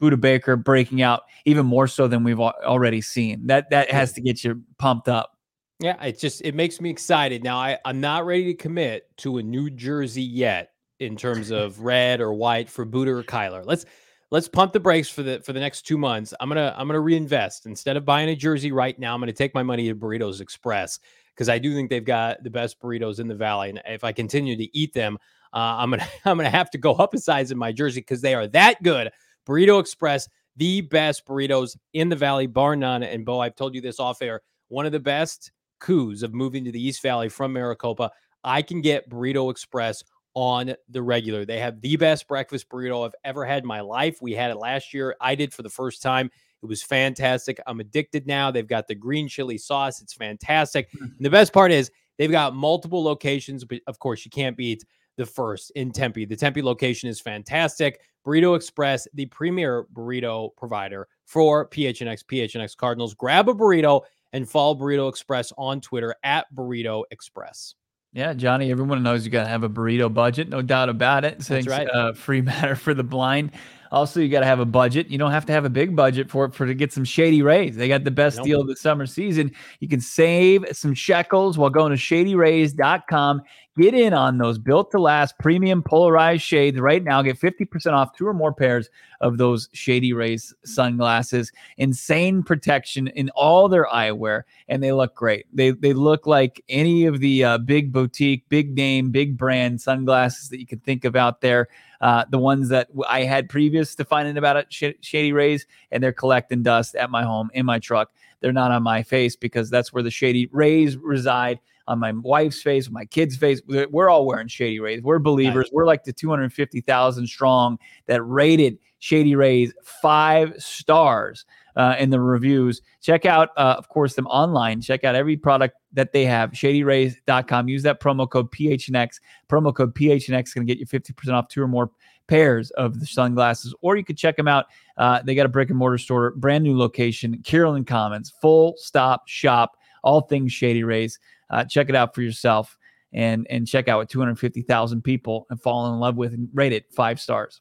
Budda Baker breaking out even more so than we've already seen. That that has to get you pumped up.
Yeah, it just it makes me excited. Now I I'm not ready to commit to a new jersey yet in terms of red or white for Budda or Kyler. Let's let's pump the brakes for the for the next two months. I'm gonna I'm gonna reinvest instead of buying a jersey right now. I'm gonna take my money to Burritos Express because I do think they've got the best burritos in the valley, and if I continue to eat them, uh, I'm gonna I'm gonna have to go up a size in my jersey because they are that good. Burrito Express, the best burritos in the valley, bar none. And Bo, I've told you this off air. One of the best coups of moving to the East Valley from Maricopa. I can get Burrito Express on the regular. They have the best breakfast burrito I've ever had in my life. We had it last year. I did for the first time. It was fantastic. I'm addicted now. They've got the green chili sauce. It's fantastic. Mm-hmm. And the best part is they've got multiple locations, but of course, you can't beat the first in Tempe. The Tempe location is fantastic. Burrito Express, the premier burrito provider for PHNX, PHNX Cardinals. Grab a burrito and follow Burrito Express on Twitter at Burrito Express.
Yeah, Johnny, everyone knows you got to have a burrito budget, no doubt about it. That's right. Uh, free matter for the blind. Also, you got to have a budget. You don't have to have a big budget for it for to get some shady rays. They got the best nope. deal of the summer season. You can save some shekels while going to shadyrays.com. Get in on those built to last premium polarized shades right now. Get 50% off two or more pairs of those Shady Rays sunglasses. Insane protection in all their eyewear, and they look great. They, they look like any of the uh, big boutique, big name, big brand sunglasses that you can think of out there. Uh, the ones that I had previous to finding about it, Sh- Shady Rays, and they're collecting dust at my home in my truck. They're not on my face because that's where the Shady Rays reside on my wife's face, my kid's face. We're all wearing Shady Rays. We're believers. Nice. We're like the 250,000 strong that rated Shady Rays five stars uh, in the reviews. Check out, uh, of course, them online. Check out every product that they have, shadyrays.com. Use that promo code PHNX. Promo code PHNX is going to get you 50% off two or more pairs of the sunglasses, or you could check them out. Uh, they got a brick and mortar store, brand new location, Kierland Commons, full stop shop, all things Shady Rays. Uh, check it out for yourself and and check out what 250,000 people have fallen in love with and rate it five stars.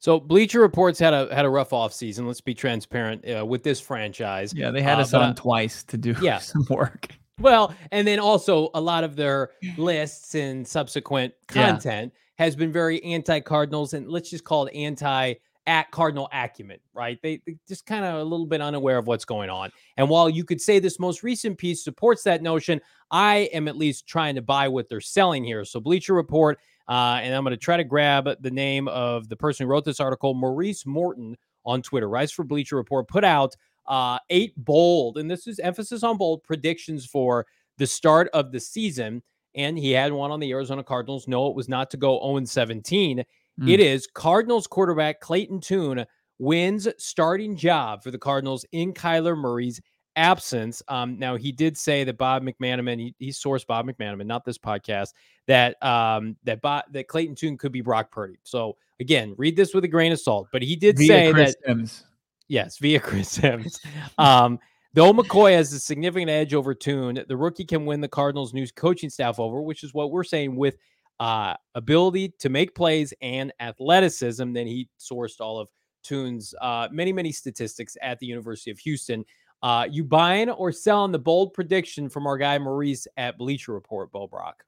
So Bleacher Reports had a had a rough off season. Let's be transparent uh, with this franchise.
Yeah, they had
Uh,
us on twice to do
Yeah.
some work.
Well, and then also a lot of their lists and subsequent
Yeah.
content has been very anti-Cardinals and let's just call it anti at Cardinal acumen, right? They, they just kind of a little bit unaware of what's going on. And while you could say this most recent piece supports that notion, I am at least trying to buy what they're selling here. So Bleacher Report, uh, and I'm going to try to grab the name of the person who wrote this article, Maurice Moton on Twitter, writes for Bleacher Report, put out uh, eight bold, and this is emphasis on bold predictions for the start of the season. And he had one on the Arizona Cardinals. No, it was not to go 0 17.
Mm.
It is Cardinals quarterback Clayton Tune wins starting job for the Cardinals in Kyler Murray's absence. Um, now he did say that Bob McManaman, he, he sourced Bob McManaman, not this podcast, that um that Bob, that Clayton Tune could be Brock Purdy. So again, read this with a grain of salt. But he did
Via
say
Chris
that
Sims.
Yes, via Chris Sims. Um, though McCoy has a significant edge over Tune, the rookie can win the Cardinals' new coaching staff over, which is what we're saying with uh, ability to make plays and athleticism. Then he sourced all of Tune's uh, many, many statistics at the University of Houston. Uh, you buying or selling the bold prediction from our guy Maurice at Bleacher Report, Bo Brack?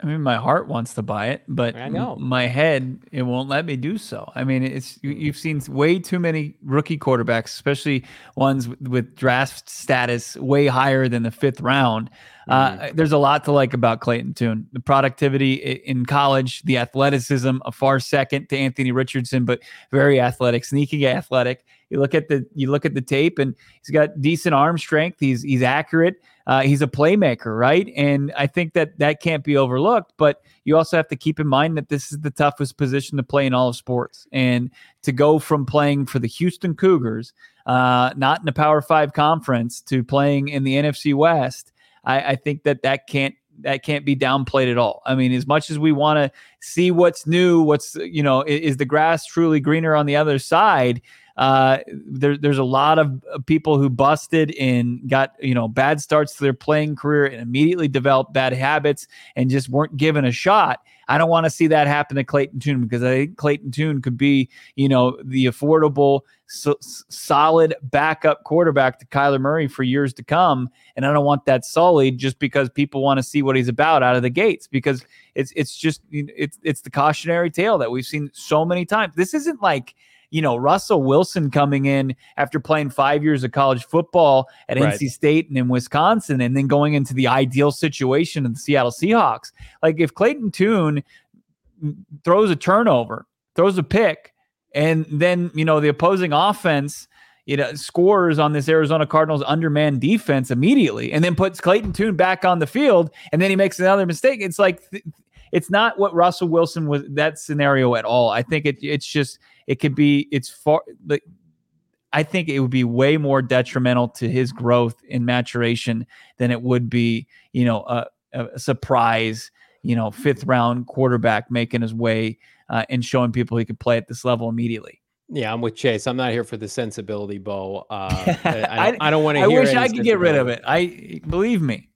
I mean, my heart wants to buy it, but
I know.
my head it won't let me do so. I mean, it's you, you've seen way too many rookie quarterbacks, especially ones with, with draft status way higher than the fifth round. Uh, there's a lot to like about Clayton Tune. The productivity in college, the athleticism, a far second to Anthony Richardson, but very athletic, sneaky athletic. You look at the you look at the tape, and he's got decent arm strength. He's he's accurate. Uh, he's a playmaker, right? And I think that that can't be overlooked. But you also have to keep in mind that this is the toughest position to play in all of sports. And to go from playing for the Houston Cougars, uh, not in a Power Five conference, to playing in the NFC West, I, I think that that can't that can't be downplayed at all. I mean, as much as we want to see what's new, what's you know, i- is the grass truly greener on the other side? Uh, there, there's a lot of uh, people who busted and got you know bad starts to their playing career and immediately developed bad habits and just weren't given a shot. I don't want to see that happen to Clayton Tune because I think Clayton Tune could be you know the affordable, so, solid backup quarterback to Kyler Murray for years to come. And I don't want that sullied just because people want to see what he's about out of the gates because it's it's just it's it's the cautionary tale that we've seen so many times. This isn't like you know, Russell Wilson coming in after playing five years of college football at
Right.
NC State and in Wisconsin, and then going into the ideal situation of the Seattle Seahawks. Like if Clayton Tune throws a turnover, throws a pick, and then you know the opposing offense you know scores on this Arizona Cardinals undermanned defense immediately and then puts Clayton Tune back on the field and then he makes another mistake it's like th- it's not what Russell Wilson was that scenario at all I think it it's just it could be it's far like I think it would be way more detrimental to his growth in maturation than it would be you know a, a surprise you know fifth round quarterback making his way uh, and showing people he could play at this level immediately
Yeah, I'm with Chase. I'm not here for the sensibility, Bo. Uh, I, I don't, don't want to
I wish I could get rid of it. I believe me.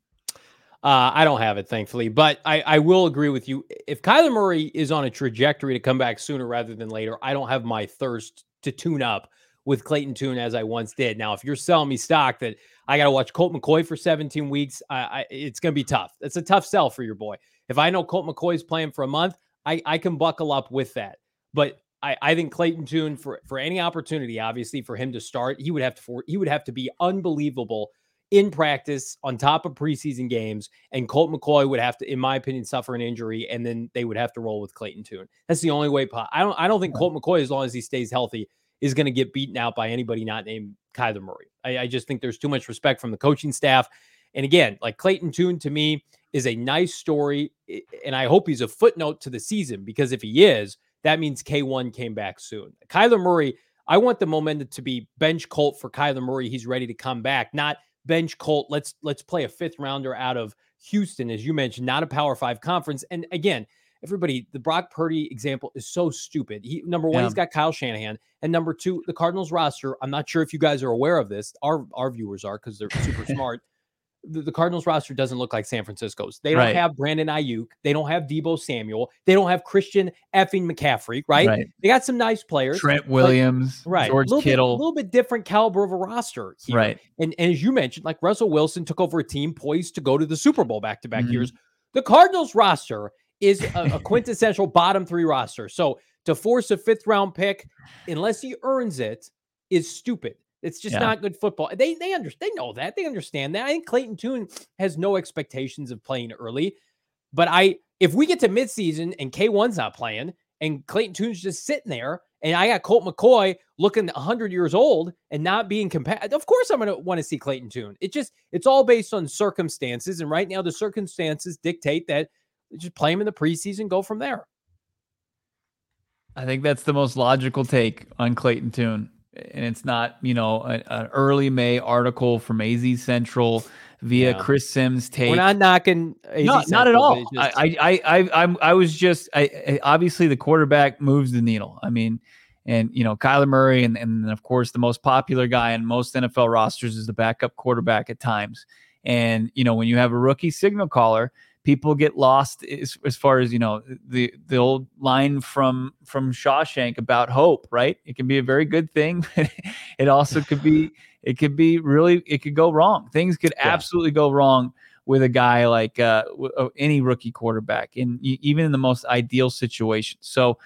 Uh, I don't have it, thankfully, but I, I will agree with you. If Kyler Murray is on a trajectory to come back sooner rather than later, I don't have my thirst to tune up with Clayton Tune as I once did. Now, if you're selling me stock that I got to watch Colt McCoy for 17 weeks, I, I, it's going to be tough. It's a tough sell for your boy. If I know Colt McCoy's playing for a month, I, I can buckle up with that. But I, I think Clayton Tune for for any opportunity, obviously for him to start, he would have to for, he would have to be unbelievable in practice on top of preseason games, and Colt McCoy would have to, in my opinion, suffer an injury, and then they would have to roll with Clayton Tune. That's the only way. I don't I don't think Colt McCoy, as long as he stays healthy, is going to get beaten out by anybody not named Kyler Murray. I, I just think there's too much respect from the coaching staff. And again, like Clayton Tune to me is a nice story, and I hope he's a footnote to the season because if he is, that means K1 came back soon. Kyler Murray, I want the momentum to be bench Colt for Kyler Murray. He's ready to come back, not bench Colt. Let's let's play a fifth rounder out of Houston, as you mentioned, not a Power Five conference. And again, everybody, the Brock Purdy example is so stupid. He number one,
Yeah.
he's got Kyle Shanahan, and number two, the Cardinals roster. I'm not sure if you guys are aware of this. Our our viewers are because they're super smart. The, the Cardinals roster doesn't look like San Francisco's. They don't
Right.
have Brandon Aiyuk. They don't have Deebo Samuel. They don't have Christian effing McCaffrey. Right?
Right.
They got some nice players.
Trent Williams,
Right.
George
little
Kittle.
A little bit different caliber of a roster. Here.
right.
And, and as you mentioned, like Russell Wilson took over a team poised to go to the Super Bowl back to back
Mhm.
years. The Cardinals roster is a, a quintessential bottom three roster. So to force a fifth round pick, unless he earns it, is stupid. It's just
Yeah.
not good football. They they understand. They know that. They understand that. I think Clayton Tune has no expectations of playing early. But I, if we get to midseason and K1's not playing and Clayton Tune's just sitting there, and I got Colt McCoy looking 100 years old and not being compatible, of course I'm going to want to see Clayton Tune. It just, it's all based on circumstances. And right now, the circumstances dictate that just play him in the preseason, go from there.
I think that's the most logical take on Clayton Tune. And it's not, you know, an early May article from AZ Central via
Yeah.
Chris Sims take.
We're not knocking. AZ
no, not at all.
just-
I, I, I, I, I'm, I was just, I, I, obviously the quarterback moves the needle. I mean, and you know, Kyler Murray, and and of course the most popular guy in most NFL rosters is the backup quarterback at times. And you know, when you have a rookie signal caller, people get lost as, as far as you know the the old line from from Shawshank about hope. Right? It can be a very good thing. it also could be. It could be really. It could go wrong. Things could
Yeah.
absolutely go wrong with a guy like uh, w- uh, any rookie quarterback, in even in the most ideal situation. So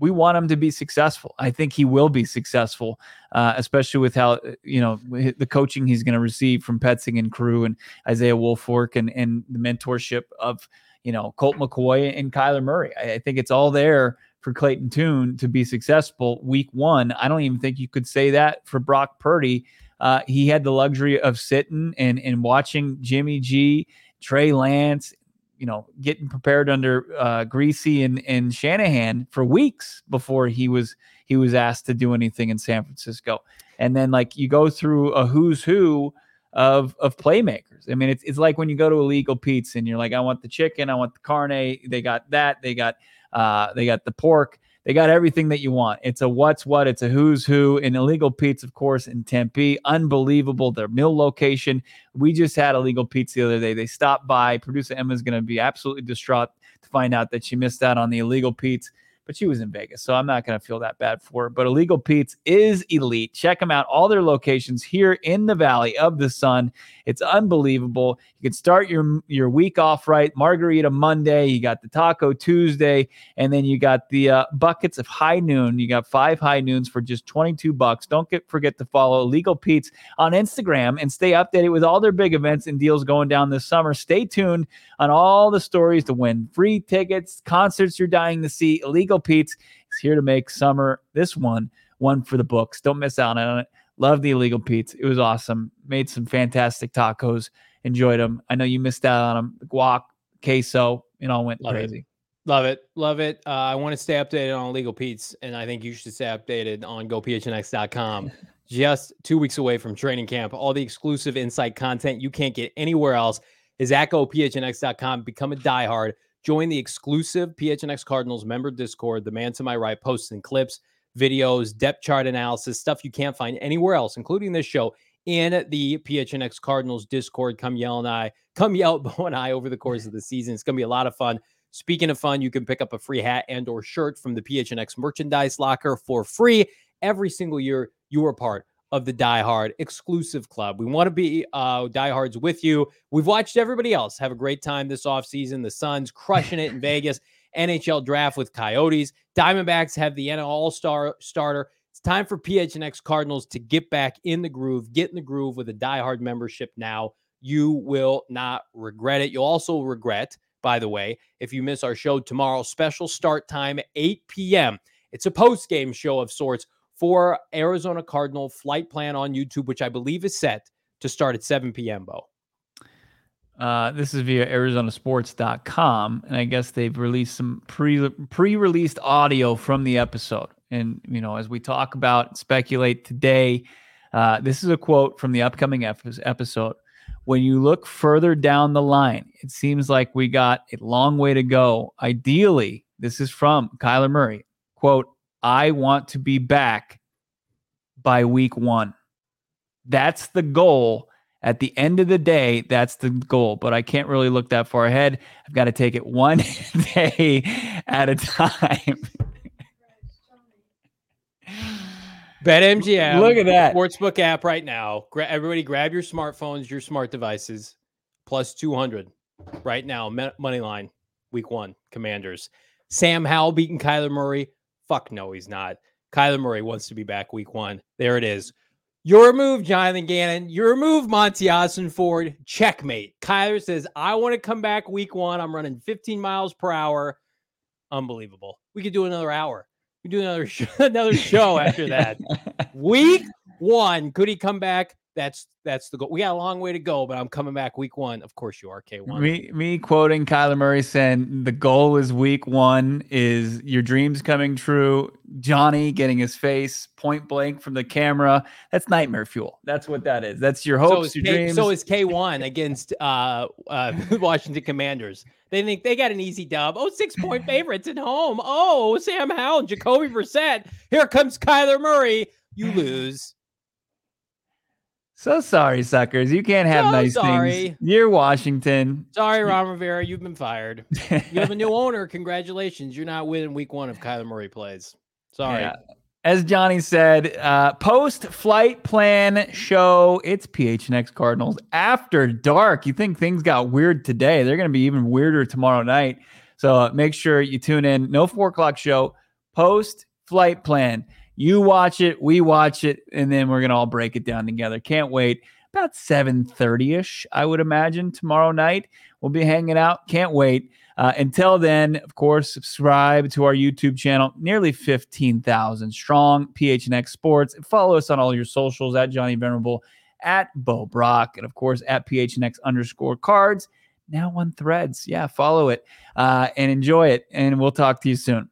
we want him to be successful. I think he will be successful, uh, especially with how you know the coaching he's going to receive from Petzing and crew and Israel Woolfork and and the mentorship of you know Colt McCoy and Kyler Murray. I, I think it's all there for Clayton Tune to be successful week one. I don't even think you could say that for Brock Purdy. Uh, he had the luxury of sitting and and watching Jimmy G, Trey Lance, you know, getting prepared under uh, Greasy and and Shanahan for weeks before he was he was asked to do anything in San Francisco. And then like you go through a who's who of of playmakers. I mean, it's it's like when you go to illegal pizza and you're like, I want the chicken, I want the carne. They got that. They got uh, they got the pork. They got everything that you want. It's a what's what. It's a who's who. In illegal Pete's, of course, in Tempe, unbelievable. Their mill location. We just had illegal Pete's the other day. They stopped by. Producer Emma's going to be absolutely distraught to find out that she missed out on the illegal Pete's but she was in Vegas, so I'm not going to feel that bad for her. But Illegal Pete's is elite. Check them out. All their locations here in the Valley of the Sun. It's unbelievable. You can start your your week off right. Margarita Monday. You got the Taco Tuesday, and then you got the uh, buckets of High Noon. You got five High Noons for just 22 bucks. Don't get forget to follow Illegal Pete's on Instagram and stay updated with all their big events and deals going down this summer. Stay tuned on all the stories to win free tickets, concerts you're dying to see. Illegal Pete's is here to make summer this one one for the books. Don't miss out on it. Love the Illegal Pete's. It was awesome. Made some fantastic tacos. Enjoyed them. I know you missed out on them. Guac, queso, it all went
Love it.
crazy.
Love it. Love it. Uh, I want to stay updated on Legal Pete's, and I think you should stay updated on gophnx.com. Just two weeks away from training camp. All the exclusive insight content you can't get anywhere else is at gophnx.com. Become a diehard. Join the exclusive PHNX Cardinals member Discord. The man to my right posts and clips, videos, depth chart analysis, stuff you can't find anywhere else, including this show in the PHNX Cardinals Discord. Come yell and I, come yell Bo and I over the course of the season. It's going to be a lot of fun. Speaking of fun, you can pick up a free hat and or shirt from the PHNX merchandise locker for free every single year. You are part of the Die Hard exclusive club. We want to be uh, diehards with you. We've watched everybody else have a great time this offseason. The Suns crushing it in Vegas. NHL draft with Coyotes. Diamondbacks have the NL All Star starter. It's time for PHNX Cardinals to get back in the groove, get in the groove with a diehard membership now. You will not regret it. You'll also regret, by the way, if you miss our show tomorrow, special start time 8 p.m. It's a post game show of sorts for Arizona Cardinal flight plan on YouTube, which I believe is set to start at 7 p.m. Bo.
Uh, this is via arizonasports.com and i guess they've released some pre pre-released audio from the episode and you know as we talk about speculate today uh, this is a quote from the upcoming episode when you look further down the line it seems like we got a long way to go ideally this is from kyler murray quote i want to be back by week one that's the goal At the end of the day, that's the goal, but I can't really look that far ahead. I've got to take it one day at a time.
BetMGM.
Look at that.
Sportsbook app right now. Gra- everybody grab your smartphones, your smart devices, plus 200 right now. Me- money line, week one, Commanders. Sam Howell beating Kyler Murray. Fuck no, he's not. Kyler Murray wants to be back week one. There it is. Your move, Jonathan Gannon. Your move, Monty Ford. Checkmate. Kyler says, I want to come back week one. I'm running 15 miles per hour. Unbelievable. We could do another hour. We do another show, another show after that. Week one, could he come back? That's that's the goal. We got a long way to go, but I'm coming back week one. Of course you are, K1.
Me, me quoting Kyler Murray saying the goal is week one is your dreams coming true. Johnny getting his face point blank from the camera. That's nightmare fuel. That's what that is. That's your hopes,
is,
your
K,
dreams.
so is K1 against uh, uh, Washington Commanders. They think they got an easy dub. Oh, six point favorites at home. Oh, Sam Howell, Jacoby Brissett. Here comes Kyler Murray. You lose.
So sorry, suckers. You can't have
So
nice
sorry.
things. You're Washington.
Sorry, Ron Rivera, you've been fired. You have a new owner. Congratulations. You're not winning week one if Kyler Murray plays. Sorry.
Yeah. As Johnny said, uh, post flight plan show. It's PHNX Cardinals after dark. You think things got weird today? They're going to be even weirder tomorrow night. So uh, make sure you tune in. No four o'clock show. Post flight plan. You watch it, we watch it, and then we're gonna all break it down together. Can't wait. About seven thirty ish, I would imagine tomorrow night. We'll be hanging out. Can't wait. Uh, until then, of course, subscribe to our YouTube channel, nearly 15,000 strong, PHNX Sports. Follow us on all your socials at Johnny Venerable, at Bo Brack, and of course at PHNX underscore cards. Now on threads. Yeah, follow it uh, and enjoy it. And we'll talk to you soon.